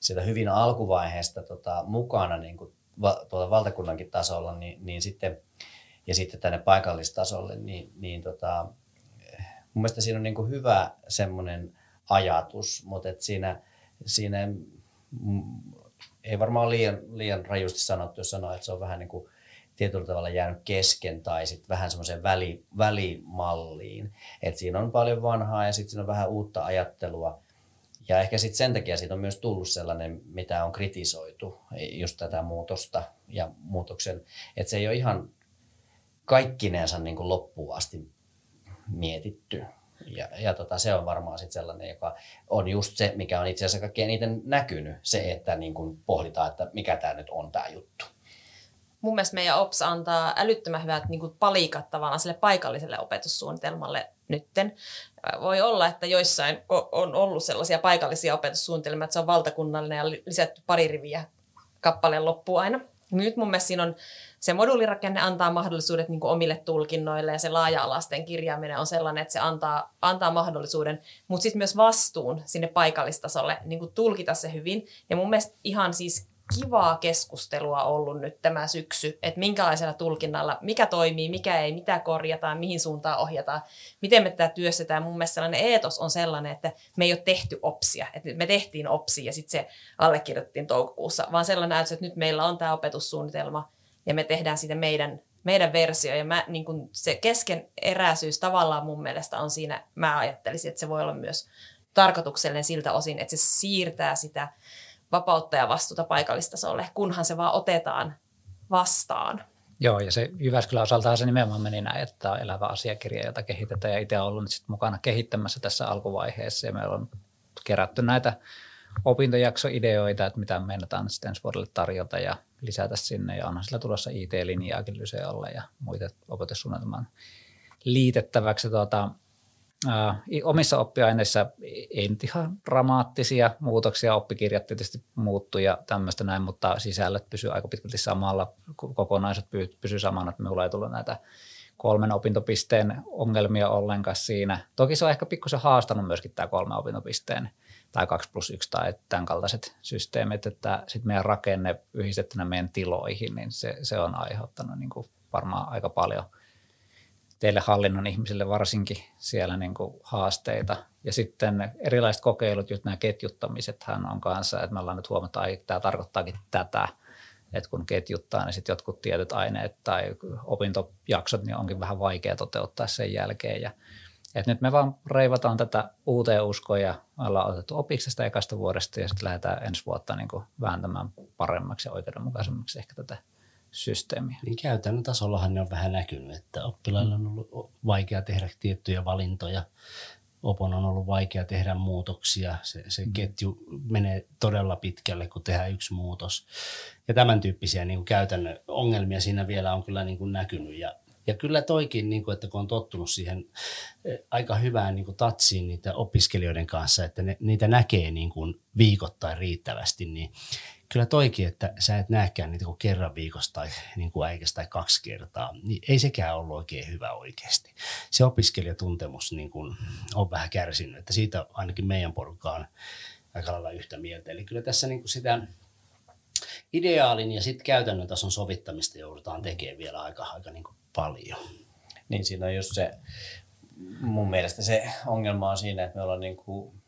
sieltä hyvin alkuvaiheesta tota, mukana niin kuin va, tuota valtakunnankin tasolla, niin, niin sitten, ja sitten tänne paikallistasolle, niin, niin tota, mun mielestä siinä on niin kuin hyvä semmoinen ajatus, mutta et siinä, siinä ei varmaan liian, liian rajusti sanottu, jos sanoo, että se on vähän niin kuin tietyllä tavalla jäänyt kesken tai sitten vähän semmoiseen väli, välimalliin. että siinä on paljon vanhaa ja sitten siinä on vähän uutta ajattelua. Ja ehkä sitten sen takia siitä on myös tullut sellainen, mitä on kritisoitu, just tätä muutosta ja muutoksen, että se ei ole ihan kaikkinensa niin kuin loppuun asti mietitty. Ja, ja tota, se on varmaan sitten sellainen, joka on just se, mikä on itse asiassa kaikkein eniten näkynyt, se, että niin kuin pohditaan, että mikä tämä nyt on tämä juttu. Mun mielestä meidän OPS antaa älyttömän hyvät niin palikat tavallaan sille paikalliselle opetussuunnitelmalle nytten. Voi olla, että joissain on ollut sellaisia paikallisia opetussuunnitelmia, että se on valtakunnallinen ja lisätty pari riviä kappaleen loppuun aina. Nyt mun mielestä siinä on se moduulirakenne antaa mahdollisuudet niin omille tulkinnoille ja se laaja-alaisten kirjaaminen on sellainen, että se antaa, antaa mahdollisuuden, mutta sitten myös vastuun sinne paikallistasolle niin tulkita se hyvin. Ja mun mielestä ihan siis kivaa keskustelua ollut nyt tämä syksy, että minkälaisella tulkinnalla, mikä toimii, mikä ei, mitä korjataan, mihin suuntaan ohjataan, miten me tätä työstetään. Mun mielestä sellainen eetos on sellainen, että me ei ole tehty opsia, että me tehtiin opsia ja sitten se allekirjoitettiin toukokuussa, vaan sellainen ajatus, että nyt meillä on tämä opetussuunnitelma ja me tehdään siitä meidän, meidän versio. Ja mä, niin kun se keskeneräisyys tavallaan mun mielestä on siinä, mä ajattelisin, että se voi olla myös tarkoituksellinen siltä osin, että se siirtää sitä vapautta ja vastuuta paikallistasolle, kunhan se vaan otetaan vastaan. Joo, ja se Jyväskylän osaltahan se nimenomaan meni näin, että on elävä asiakirja, jota kehitetään, ja itse olen ollut sit mukana kehittämässä tässä alkuvaiheessa, ja meillä on kerätty näitä opintojaksoideoita, että mitä meinataan vuodelle tarjota ja lisätä sinne. Ja onhan sillä tulossa IT-linjaakin Lyseolle ja muita opetussuunnitelman liitettäväksi. Tuota, ää, omissa oppiaineissa ei nyt ihan dramaattisia muutoksia, oppikirjat tietysti muuttuu ja tämmöistä näin, mutta sisällöt pysyy aika pitkälti samalla, kokonaiset pysyy samana, että minulla ei tullut näitä kolmen opintopisteen ongelmia ollenkaan siinä. Toki se on ehkä pikkusen haastanut myöskin tämä kolme opintopisteen tai 2 plus 1 tai tämän kaltaiset systeemit, että sitten meidän rakenne yhdistettynä meidän tiloihin, niin se, se on aiheuttanut niin kuin varmaan aika paljon teille hallinnon ihmisille varsinkin siellä niin kuin haasteita. Ja sitten erilaiset kokeilut, just nämä ketjuttamisethan on kanssa, että me ollaan nyt huomattu, että tämä tarkoittaakin tätä, että kun ketjuttaa, niin sitten jotkut tietyt aineet tai opintojaksot, niin onkin vähän vaikea toteuttaa sen jälkeen. Ja et nyt me vaan reivataan tätä uuteen uskoa ja ollaan otettu opiksi tästä ekasta vuodesta ja sitten lähdetään ensi vuotta niin kuin vääntämään paremmaksi ja oikeudenmukaisemmaksi ehkä tätä systeemiä. Niin käytännön tasollahan ne on vähän näkynyt, että oppilailla on ollut vaikea tehdä tiettyjä valintoja. Opon on ollut vaikea tehdä muutoksia. Se, se mm. ketju menee todella pitkälle, kun tehdään yksi muutos. Ja tämän tyyppisiä niin kuin käytännön ongelmia siinä vielä on kyllä niin kuin näkynyt. Ja ja kyllä toikin, niin kuin, että kun on tottunut siihen eh, aika hyvään niin kuin tatsiin niitä opiskelijoiden kanssa, että ne, niitä näkee niin kuin viikoittain riittävästi, niin kyllä toikin, että sä et näekään niitä kuin kerran viikossa tai niin kuin äikäs tai kaksi kertaa, niin ei sekään ollut oikein hyvä oikeasti. Se opiskelijatuntemus niin kuin on vähän kärsinyt, että siitä ainakin meidän porukkaan aika lailla yhtä mieltä. Eli kyllä tässä niin kuin sitä ideaalin ja sitten käytännön tason sovittamista joudutaan tekemään vielä aika, aika niin kuin paljon. Niin siinä on just se, mun mielestä se ongelma on siinä, että me ollaan niin kuin,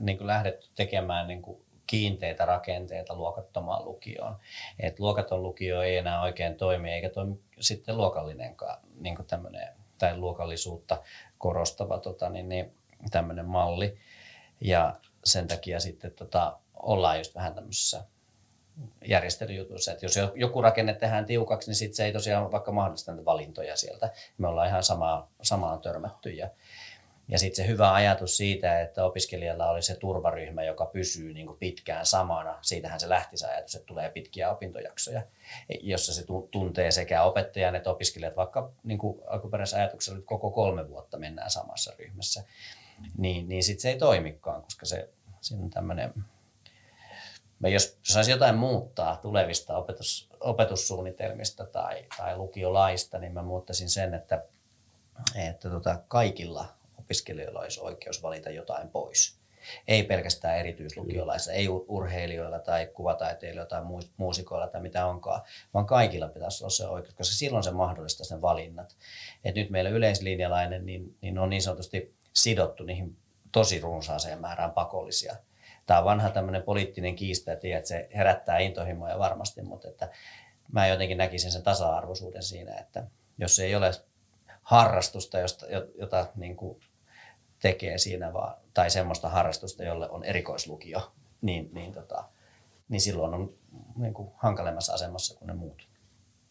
niin kuin lähdetty tekemään niin kuin kiinteitä rakenteita luokattomaan lukioon. Et luokaton lukio ei enää oikein toimi, eikä toimi sitten luokallinenkaan niin kuin tämmöinen, tai luokallisuutta korostava tota, niin, niin, tämmöinen malli. Ja sen takia sitten tota, ollaan just vähän tämmöisessä järjestelyjutuissa. Että jos joku rakenne tehdään tiukaksi, niin sit se ei tosiaan vaikka mahdollista näitä valintoja sieltä. Me ollaan ihan samaa, samaan törmätty. Ja, ja sitten se hyvä ajatus siitä, että opiskelijalla oli se turvaryhmä, joka pysyy niin kuin pitkään samana. Siitähän se lähti se ajatus, että tulee pitkiä opintojaksoja, jossa se tuntee sekä opettajan että opiskelijat, vaikka niin kuin alkuperäisessä ajatuksessa että koko kolme vuotta mennään samassa ryhmässä. Niin, niin sitten se ei toimikaan, koska se, siinä on tämmöinen mä jos saisi jotain muuttaa tulevista opetus, opetussuunnitelmista tai, tai lukiolaista, niin mä muuttaisin sen, että, että tota, kaikilla opiskelijoilla olisi oikeus valita jotain pois. Ei pelkästään erityislukiolaisilla, ei urheilijoilla tai kuvataiteilijoilla tai muusikoilla tai mitä onkaan, vaan kaikilla pitäisi olla se oikeus, koska silloin se mahdollistaa sen valinnat. Et nyt meillä yleislinjalainen niin, niin on niin sanotusti sidottu niihin tosi runsaaseen määrään pakollisia – tämä on vanha tämmöinen poliittinen kiista, että se herättää intohimoja varmasti, mutta että mä jotenkin näkisin sen tasa-arvoisuuden siinä, että jos ei ole harrastusta, josta, jota niin kuin tekee siinä, vaan, tai semmoista harrastusta, jolle on erikoislukio, niin, niin, tota, niin silloin on niin kuin hankalemmassa asemassa kuin ne muut.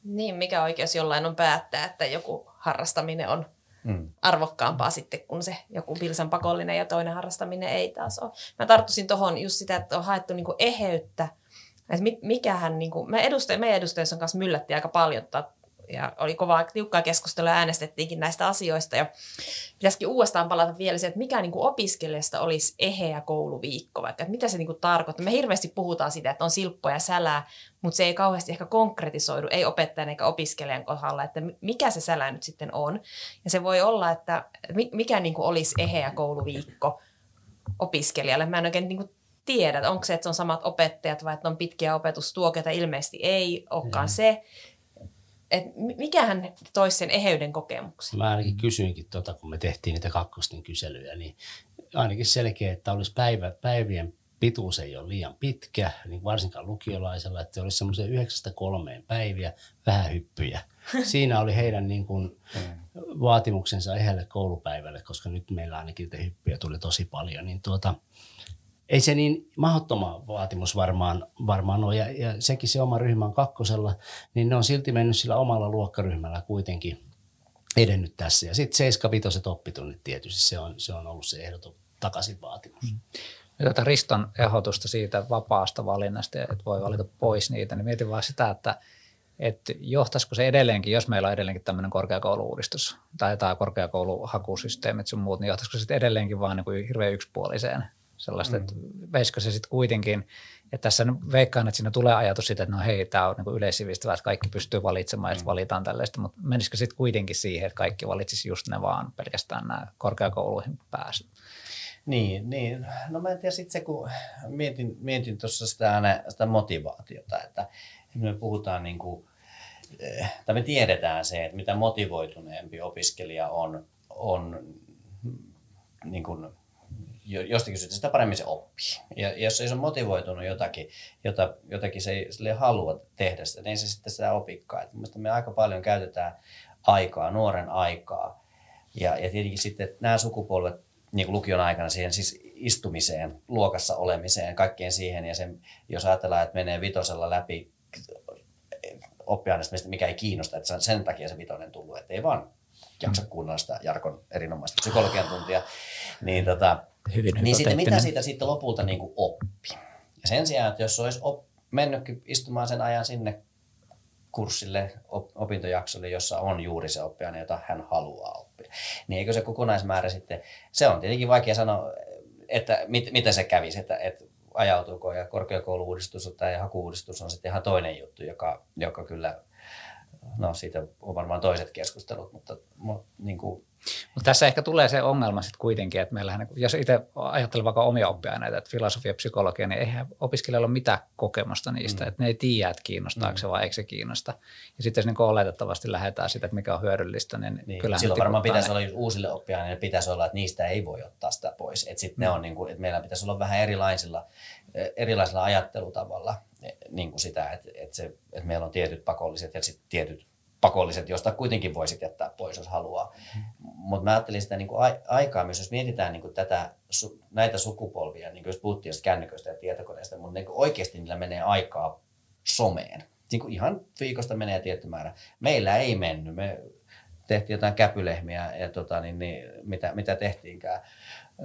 Niin, mikä oikeus jollain on päättää, että joku harrastaminen on mm. arvokkaampaa sitten, kun se joku pilsan pakollinen ja toinen harrastaminen ei taas ole. Mä tarttuisin tuohon just sitä, että on haettu niinku eheyttä, että mikähän, niinku, me edustaj- meidän edustajissa kanssa myllätti aika paljon ja oli kovaa tiukkaa keskustelua ja äänestettiinkin näistä asioista. Ja pitäisikin uudestaan palata vielä se, että mikä niin kuin opiskelijasta olisi eheä kouluviikko, että mitä se niin kuin tarkoittaa. Me hirveästi puhutaan siitä, että on silppoja ja sälää, mutta se ei kauheasti ehkä konkretisoidu, ei opettajan eikä opiskelijan kohdalla, että mikä se sälä nyt sitten on. Ja se voi olla, että mikä niin kuin olisi eheä kouluviikko opiskelijalle. Mä en oikein niin kuin tiedä, onko se, että se on samat opettajat vai että on pitkiä opetustuokioita, ilmeisesti ei olekaan mm. se että mikähän toisi sen eheyden kokemuksen? Mä ainakin kysyinkin, tuota, kun me tehtiin niitä kakkosten kyselyjä, niin ainakin selkeä, että olisi päivä, päivien pituus ei ole liian pitkä, niin varsinkaan lukiolaisella, että olisi semmoisia yhdeksästä kolmeen päiviä, vähän hyppyjä. Siinä oli heidän niin kuin, vaatimuksensa ehelle koulupäivälle, koska nyt meillä ainakin niitä hyppyjä tuli tosi paljon, niin tuota, ei se niin mahdottoma vaatimus varmaan, varmaan ole. Ja, ja sekin se oma ryhmä on kakkosella, niin ne on silti mennyt sillä omalla luokkaryhmällä kuitenkin edennyt tässä. Ja sitten seiskavitoset oppitunnit tietysti, se on, se on ollut se ehdoton takaisin vaatimus. Mm. Tätä Riston ehdotusta siitä vapaasta valinnasta, että voi valita pois niitä, niin mietin vaan sitä, että, että johtaisiko se edelleenkin, jos meillä on edelleenkin tämmöinen korkeakouluuudistus tai tämä korkeakouluhakusysteemit sun muut, niin johtaisiko se edelleenkin vaan niin kuin hirveän yksipuoliseen Sellaista, mm. että veisikö se sitten kuitenkin, että tässä veikkaan, että siinä tulee ajatus siitä, että no hei, tämä on niin yleissivistävä, että kaikki pystyy valitsemaan, mm. valitaan tällaista, mutta menisikö sitten kuitenkin siihen, että kaikki valitsisi just ne vaan pelkästään nämä korkeakouluihin pääsy? Niin, niin. No mä en tiedä sitten se, kun mietin, mietin tuossa sitä, sitä motivaatiota, että me puhutaan niin kuin, eh, tai me tiedetään se, että mitä motivoituneempi opiskelija on, on niin kuin jostakin syystä, sitä paremmin se oppii. Ja jos se on motivoitunut jotakin, jota, jotakin se ei halua tehdä sitä, niin se sitten sitä opikkaa. Et me aika paljon käytetään aikaa, nuoren aikaa. Ja, ja tietenkin sitten nämä sukupolvet niin kuin lukion aikana siihen siis istumiseen, luokassa olemiseen, kaikkeen siihen. Ja sen, jos ajatellaan, että menee vitosella läpi oppiaineesta, mikä ei kiinnosta, että sen takia se vitonen tullut, että ei vaan jaksa kuunnella sitä Jarkon erinomaista psykologian tuntia, niin tota, Hyvin niin sitten mitä siitä sitten lopulta niin kuin oppi? Ja sen sijaan, että jos olisi op, mennytkin istumaan sen ajan sinne kurssille, op, opintojaksolle, jossa on juuri se oppiaine, jota hän haluaa oppia, niin eikö se kokonaismäärä sitten, se on tietenkin vaikea sanoa, että mit, mitä se kävisi, että, että ajautuuko ja korkeakouluuudistus tai hakuuudistus on sitten ihan toinen juttu, joka, joka kyllä, no siitä on varmaan toiset keskustelut, mutta, mutta niin kuin, mutta tässä ehkä tulee se ongelma sitten kuitenkin, että meillähän, jos itse ajattelen vaikka omia oppiaineita, että filosofia ja psykologia, niin eihän opiskelijalla ole mitään kokemusta niistä, mm. että ne ei tiedä, että kiinnostaako mm. se vai eikö se kiinnosta. Ja sitten jos niin oletettavasti lähdetään sitä, että mikä on hyödyllistä, niin, niin kyllä Silloin varmaan pitäisi ne. olla uusille oppiaineille, pitäisi olla, että niistä ei voi ottaa sitä pois. Että sitten mm. ne on niin kuin, että meillä pitäisi olla vähän erilaisilla, erilaisilla ajattelutavalla niin kuin sitä, että, että, se, että meillä on tietyt pakolliset ja sitten tietyt pakolliset, josta kuitenkin voisit jättää pois, jos haluaa. Mutta mä ajattelin sitä niin kuin aikaa myös, jos mietitään niin kuin tätä, näitä sukupolvia, niin kuin jos puhuttiin kännyköistä ja tietokoneista, mutta niin oikeasti niillä menee aikaa someen. Niin kuin ihan viikosta menee tietty määrä. Meillä ei mennyt. Me tehtiin jotain käpylehmiä ja tota, niin, niin, mitä, mitä tehtiinkään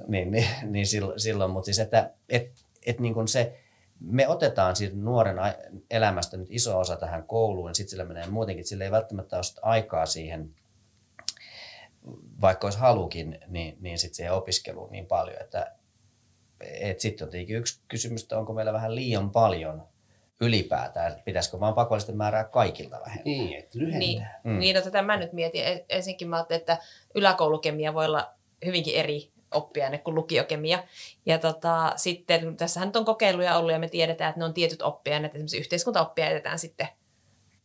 niin, niin, niin silloin, silloin. mutta siis että et, et niin kuin se, me otetaan siitä nuoren elämästä nyt iso osa tähän kouluun, ja sitten sillä menee muutenkin, sillä ei välttämättä ole aikaa siihen, vaikka olisi halukin, niin, niin sitten siihen opiskeluun niin paljon, että et sitten on tietenkin yksi kysymys, että onko meillä vähän liian paljon ylipäätään, että pitäisikö vaan pakollisten määrää kaikilta vähentää. Niin, että lyhentää. Niin, mm. niin no tätä mä nyt mietin. Ensinnäkin mä ajattelin, että yläkoulukemia voi olla hyvinkin eri oppiaine kuin lukiokemia. Ja tota, sitten tässähän nyt on kokeiluja ollut ja me tiedetään, että ne on tietyt oppiaineet, esimerkiksi yhteiskuntaoppia jätetään sitten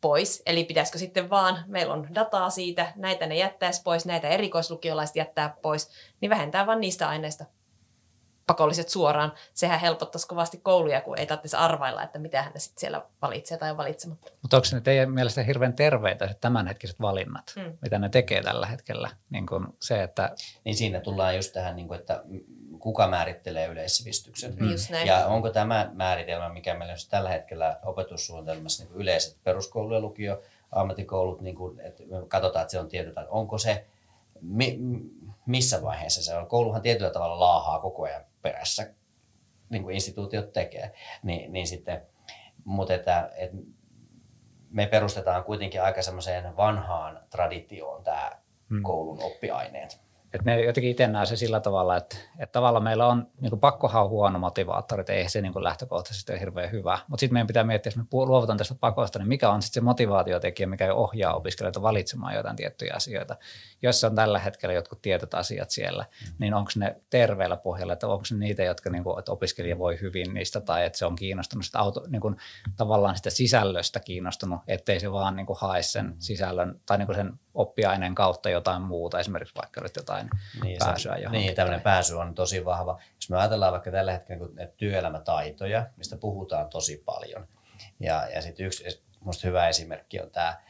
pois. Eli pitäisikö sitten vaan, meillä on dataa siitä, näitä ne jättäisi pois, näitä erikoislukiolaiset jättää pois, niin vähentää vaan niistä aineista pakolliset suoraan. Sehän helpottaisi kovasti kouluja, kun ei tarvitsisi arvailla, että mitä hän sitten siellä valitsee tai on valitsematta. Mutta onko ne teidän mielestä hirveän terveitä tämänhetkiset valinnat, mm. mitä ne tekee tällä hetkellä? Niin, kun se, että... niin siinä tullaan just tähän, niin kuin, että kuka määrittelee yleissivistyksen. Mm. Ja onko tämä määritelmä, mikä meillä on tällä hetkellä opetussuunnitelmassa niin yleiset peruskoulu ja lukio, ammattikoulut, niin kuin, että me katsotaan, että se on tietyllä, onko se, mi, missä vaiheessa se on. Kouluhan tietyllä tavalla laahaa koko ajan perässä, niin kuin instituutiot tekee, niin, niin sitten, mutta että, että me perustetaan kuitenkin aika semmoiseen vanhaan traditioon tämä hmm. koulun oppiaineet. Et ne jotenkin itse näe se sillä tavalla, että, että tavallaan meillä on niin kuin pakkohan on huono motivaattori, että ei se niin kuin lähtökohtaisesti ole hirveän hyvä. Mutta sitten meidän pitää miettiä, jos me luovutaan tästä pakosta, niin mikä on sitten se motivaatiotekijä, mikä ohjaa opiskelijoita valitsemaan jotain tiettyjä asioita. Jos on tällä hetkellä jotkut tietyt asiat siellä, mm. niin onko ne terveellä pohjalla, että onko ne niitä, jotka niin kuin, että opiskelija voi hyvin niistä tai että se on kiinnostunut sitä auto, niin kuin, tavallaan sitä sisällöstä kiinnostunut, ettei se vaan niin kuin hae sen mm. sisällön tai niin kuin sen oppiaineen kautta jotain muuta, esimerkiksi vaikka nyt jotain niin, pääsyä se, johonkin. Niin, tämmöinen pääsy on tosi vahva. Jos me ajatellaan vaikka tällä hetkellä niin työelämätaitoja, mistä puhutaan tosi paljon, ja, ja sitten yksi musta hyvä esimerkki on tämä,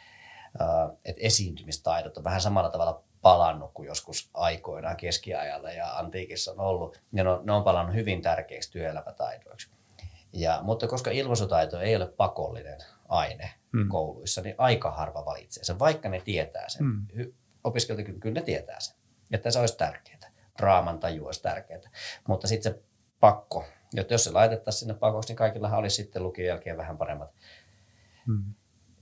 että esiintymistaidot on vähän samalla tavalla palannut kuin joskus aikoinaan keskiajalla ja antiikissa on ollut. Ja ne on, ne on palannut hyvin tärkeiksi työelämätaidoiksi. Ja, mutta koska ilmaisutaito ei ole pakollinen aine mm. kouluissa, niin aika harva valitsee sen, vaikka ne tietää sen. Mm. Opiskelijat kyllä ne tietää sen, että se olisi tärkeää. Raaman taju olisi tärkeää. Mutta sitten se pakko, että jos se laitettaisiin sinne pakoksi, niin kaikillahan olisi sitten lukion jälkeen vähän paremmat mm.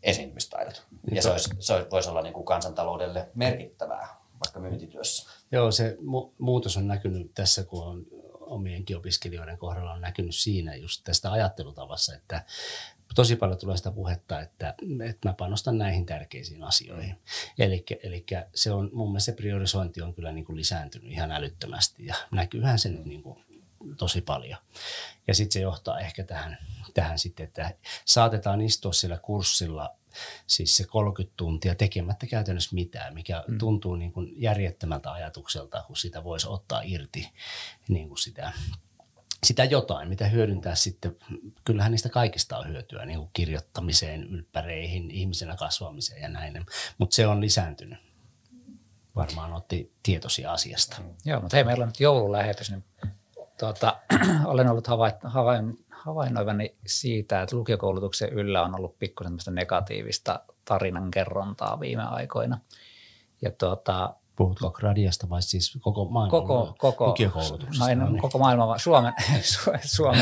esiintymistaidot. Ja se, olisi, se olisi, voisi olla niin kuin kansantaloudelle merkittävää vaikka myyntityössä. Joo, se mu- muutos on näkynyt tässä, kun on omienkin opiskelijoiden kohdalla on näkynyt siinä just tästä ajattelutavassa, että tosi paljon tulee sitä puhetta, että, että mä panostan näihin tärkeisiin asioihin. Eli se on, mun mielestä se priorisointi on kyllä niin kuin lisääntynyt ihan älyttömästi ja näkyyhän se nyt niin kuin tosi paljon. Ja sitten se johtaa ehkä tähän, tähän sitten, että saatetaan istua sillä kurssilla siis se 30 tuntia tekemättä käytännössä mitään, mikä mm. tuntuu niin kuin järjettömältä ajatukselta, kun sitä voisi ottaa irti niin kuin sitä sitä jotain, mitä hyödyntää sitten. Kyllähän niistä kaikista on hyötyä, niin kuin kirjoittamiseen, ylppäreihin, ihmisenä kasvamiseen ja näin. Mutta se on lisääntynyt. Varmaan otti tietoisia asiasta. Joo, mutta hei, meillä on nyt joululähetys, niin tuota, olen ollut havain, havain, havainnoivani siitä, että lukiokoulutuksen yllä on ollut pikkusen negatiivista tarinankerrontaa viime aikoina. Ja tuota, Puhutko radiasta vai siis koko maailman koko, koko, lukiokoulutuksesta? No, niin. koko maailman, Suomen, Suomen,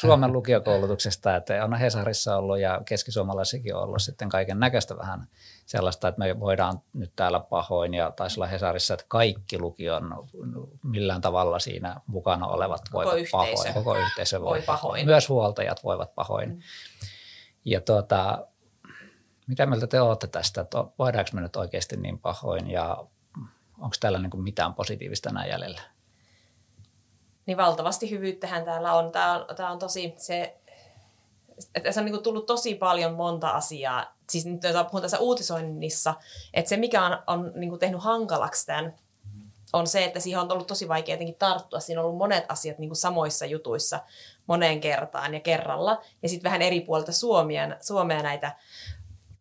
Suomen lukiokoulutuksesta. Että on Hesarissa ollut ja keskisuomalaisikin on ollut sitten kaiken näköistä vähän sellaista, että me voidaan nyt täällä pahoin ja taisi olla Hesarissa, että kaikki lukion millään tavalla siinä mukana olevat koko voivat yhteisö. pahoin. Koko yhteisö voi, voi pahoin. Myös huoltajat voivat pahoin. Mm. Ja tuota, mitä mieltä te olette tästä, että voidaanko me nyt oikeasti niin pahoin ja onko täällä niin mitään positiivista enää jäljellä? Niin valtavasti hyvyyttähän täällä on. Tämä on, tämä on tosi se, että se on niin tullut tosi paljon monta asiaa. Siis nyt puhun tässä uutisoinnissa, että se mikä on, on niin tehnyt hankalaksi tämän, on se, että siihen on ollut tosi vaikea jotenkin tarttua. Siinä on ollut monet asiat niin samoissa jutuissa moneen kertaan ja kerralla. Ja sitten vähän eri puolta Suomea, Suomea näitä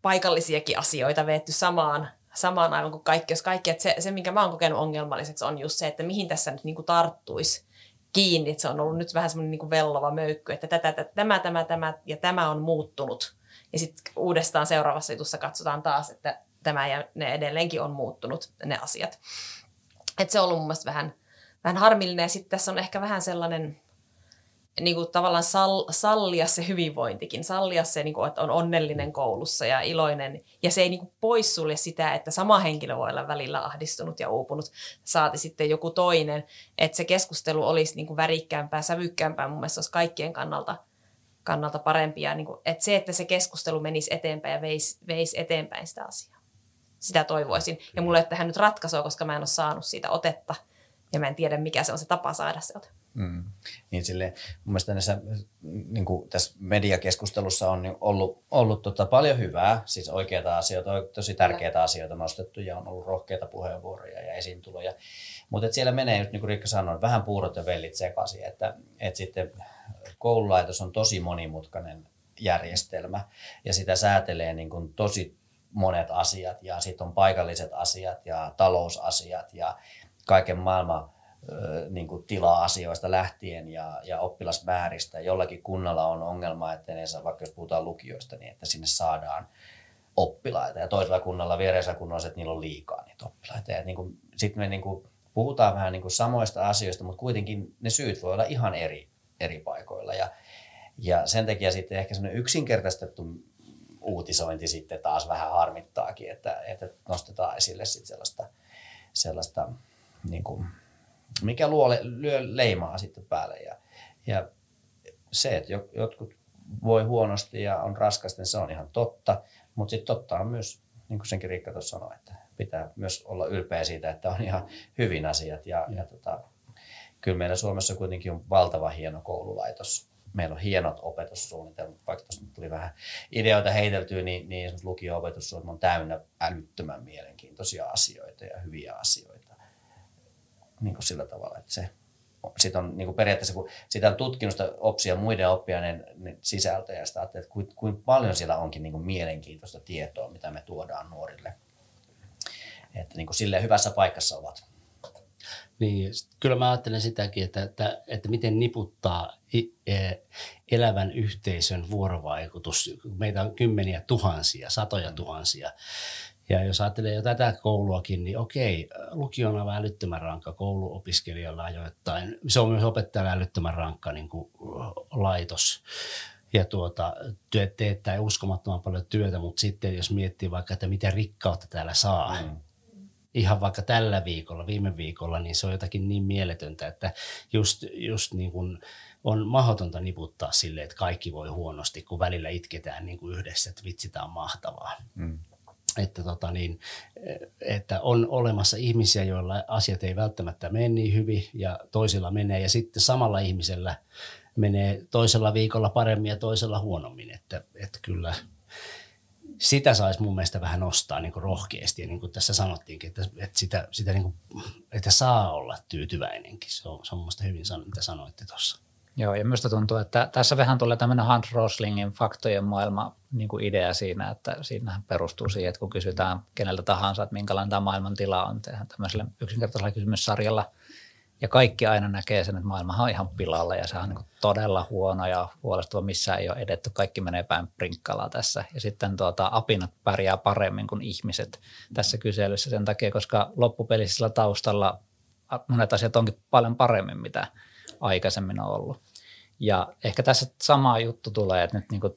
paikallisiakin asioita veetty samaan samaan aivan kuin kaikki, jos kaikki, että se, se, minkä mä oon kokenut ongelmalliseksi, on just se, että mihin tässä nyt niin kuin tarttuisi kiinni, että se on ollut nyt vähän semmoinen niin vellova möykky, että tätä, tätä, tämä, tämä, tämä ja tämä on muuttunut. Ja sitten uudestaan seuraavassa jutussa katsotaan taas, että tämä ja ne edelleenkin on muuttunut, ne asiat. Et se on ollut mun mielestä vähän, vähän harmillinen ja sitten tässä on ehkä vähän sellainen, niin kuin tavallaan sal, sallia se hyvinvointikin, sallia se, niin kuin, että on onnellinen koulussa ja iloinen. Ja se ei niin poissulje sitä, että sama henkilö voi olla välillä ahdistunut ja uupunut, saati sitten joku toinen. Että se keskustelu olisi niin kuin värikkäämpää, sävykkäämpää, mun mielestä olisi kaikkien kannalta, kannalta parempi. Ja niin kuin, että se, että se keskustelu menisi eteenpäin ja veisi, veisi eteenpäin sitä asiaa. Sitä toivoisin. Ja mulle ei tähän nyt ratkaisua, koska mä en ole saanut siitä otetta. Ja mä en tiedä, mikä se on se tapa saada se ote. Mm. Niin sille, mun mielestä näissä, niin kuin tässä mediakeskustelussa on ollut, ollut tota paljon hyvää, siis oikeita asioita, tosi tärkeitä asioita nostettu ja on ollut rohkeita puheenvuoroja ja esiintuloja. Mutta siellä menee, just niin kuin Rikka sanoi, vähän puurot ja vellit sekaisin, että, että sitten koululaitos on tosi monimutkainen järjestelmä ja sitä säätelee niin kuin tosi monet asiat ja sitten on paikalliset asiat ja talousasiat ja kaiken maailman niin kuin tila-asioista lähtien ja, ja oppilasmääristä. Jollakin kunnalla on ongelma, että ne saa, vaikka jos puhutaan lukioista, niin että sinne saadaan oppilaita. Ja toisella kunnalla, viereisellä kunnalla on että niillä on liikaa niitä oppilaita. Niin sitten me niin kuin, puhutaan vähän niin kuin samoista asioista, mutta kuitenkin ne syyt voi olla ihan eri, eri paikoilla. Ja, ja sen takia sitten ehkä semmoinen yksinkertaistettu uutisointi sitten taas vähän harmittaakin, että, että nostetaan esille sitten sellaista, sellaista niin kuin, mikä luo, lyö leimaa sitten päälle. Ja, ja se, että jotkut voi huonosti ja on raskasta, niin se on ihan totta. Mutta sitten totta on myös, niin kuin senkin Riikka tuossa sanoi, että pitää myös olla ylpeä siitä, että on ihan hyvin asiat. Ja, ja tota, kyllä meillä Suomessa kuitenkin on valtava hieno koululaitos. Meillä on hienot opetussuunnitelmat, vaikka tuossa tuli vähän ideoita heiteltyä, niin, niin esimerkiksi lukio-opetussuunnitelma on täynnä älyttömän mielenkiintoisia asioita ja hyviä asioita niin kuin sillä tavalla, että se sit on niin kuin periaatteessa, kun sitä on tutkinut sitä opsia muiden oppiaineen sisältöjä, ja sitä että kuinka kuin paljon siellä onkin niin kuin mielenkiintoista tietoa, mitä me tuodaan nuorille. Että niin kuin silleen hyvässä paikassa ovat. Niin, kyllä mä ajattelen sitäkin, että, että, että miten niputtaa e, elävän yhteisön vuorovaikutus. Meitä on kymmeniä tuhansia, satoja tuhansia. Ja jos ajattelee jo tätä kouluakin, niin okei, lukio on aivan älyttömän rankka kouluopiskelijalle ajoittain. Se on myös opettajalle älyttömän rankka niin kuin laitos ja tuota, työt teettää uskomattoman paljon työtä, mutta sitten jos miettii vaikka, että mitä rikkautta täällä saa, mm. ihan vaikka tällä viikolla, viime viikolla, niin se on jotakin niin mieletöntä, että just, just niin kuin on mahdotonta niputtaa sille, että kaikki voi huonosti, kun välillä itketään niin kuin yhdessä, että vitsi, tämä on mahtavaa. Mm että, tota niin, että on olemassa ihmisiä, joilla asiat ei välttämättä mene niin hyvin ja toisilla menee ja sitten samalla ihmisellä menee toisella viikolla paremmin ja toisella huonommin, että, että kyllä sitä saisi mun mielestä vähän nostaa niin rohkeasti ja niin kuin tässä sanottiinkin, että, että sitä, sitä niin kuin, että saa olla tyytyväinenkin. Se on, se on mun hyvin sanottu, mitä sanoitte tuossa. Joo, ja minusta tuntuu, että tässä vähän tulee tämmöinen Hans Roslingin faktojen maailma niin kuin idea siinä, että siinähän perustuu siihen, että kun kysytään keneltä tahansa, että minkälainen tämä maailman tila on, tehdään tämmöisellä yksinkertaisella kysymyssarjalla, ja kaikki aina näkee sen, että maailma on ihan pilalla ja se on niin todella huono ja huolestuva, missä ei ole edetty. Kaikki menee päin prinkkalaa tässä. Ja sitten tuota, apinat pärjää paremmin kuin ihmiset tässä kyselyssä sen takia, koska loppupelissä taustalla monet asiat onkin paljon paremmin, mitä aikaisemmin on ollut. Ja ehkä tässä sama juttu tulee, että nyt niin kuin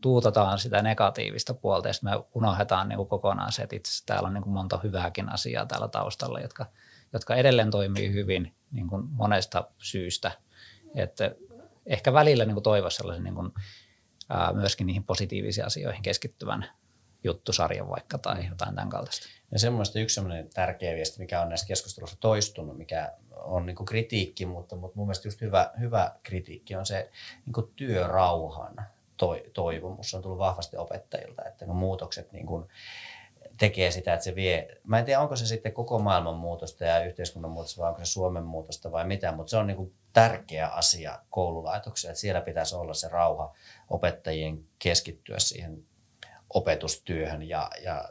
tuutataan sitä negatiivista puolta ja me unohdetaan niin kuin kokonaan se, että itse asiassa täällä on niin kuin monta hyvääkin asiaa täällä taustalla, jotka, jotka edelleen toimii hyvin niin kuin monesta syystä. Että ehkä välillä niin toivoisi sellaisen niin kuin, ää, myöskin niihin positiivisiin asioihin keskittyvän juttusarjan vaikka tai jotain tämän kaltaista. Ja semmoista yksi tärkeä viesti, mikä on näissä keskustelussa toistunut, mikä on niin kritiikki, mutta, mutta mun mielestä just hyvä, hyvä kritiikki on se niin työrauhan toi, toivomus. Se on tullut vahvasti opettajilta, että ne muutokset niin kuin tekee sitä, että se vie, mä en tiedä onko se sitten koko maailman muutosta ja yhteiskunnan muutosta vai onko se Suomen muutosta vai mitä, mutta se on niin kuin tärkeä asia koululaitoksella, että siellä pitäisi olla se rauha opettajien keskittyä siihen opetustyöhön ja, ja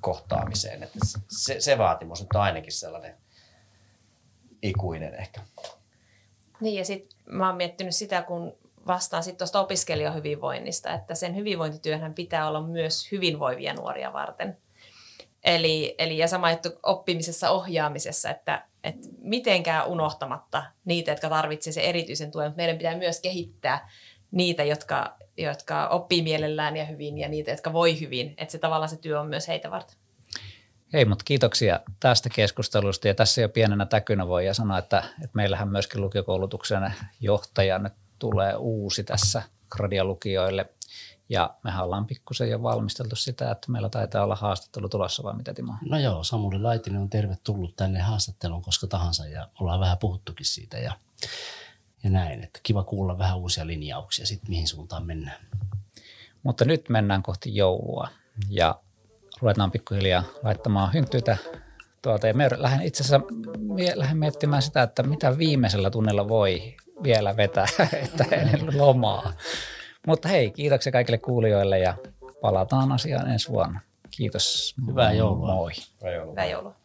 kohtaamiseen. Että se, se vaatimus on ainakin sellainen ikuinen ehkä. Niin ja sitten mä oon miettinyt sitä, kun vastaan sitten tuosta opiskelijahyvinvoinnista, että sen hyvinvointityönhän pitää olla myös hyvinvoivia nuoria varten. Eli, eli ja sama juttu oppimisessa, ohjaamisessa, että, että mitenkään unohtamatta niitä, jotka tarvitsevat sen erityisen tuen, mutta meidän pitää myös kehittää niitä, jotka, jotka oppii mielellään ja hyvin ja niitä, jotka voi hyvin. Että se tavallaan se työ on myös heitä varten. Hei, mutta kiitoksia tästä keskustelusta ja tässä jo pienenä täkynä voi sanoa, että, että meillähän myöskin lukiokoulutuksen johtaja nyt tulee uusi tässä gradialukijoille ja mehän ollaan pikkusen jo valmisteltu sitä, että meillä taitaa olla haastattelu tulossa vai mitä Timo? No joo, Samuli Laitinen on tervetullut tänne haastatteluun koska tahansa ja ollaan vähän puhuttukin siitä ja, ja näin. Että kiva kuulla vähän uusia linjauksia sitten mihin suuntaan mennään. Mutta nyt mennään kohti joulua ja ruvetaan pikkuhiljaa laittamaan hynttyitä tuolta. Ja me lähden itse asiassa lähden miettimään sitä, että mitä viimeisellä tunnella voi vielä vetää, että ennen lomaa. Mutta hei, kiitoksia kaikille kuulijoille ja palataan asiaan ensi vuonna. Kiitos. Hyvää joulua. Moi. Hyvää joulua. Hyvää joulua.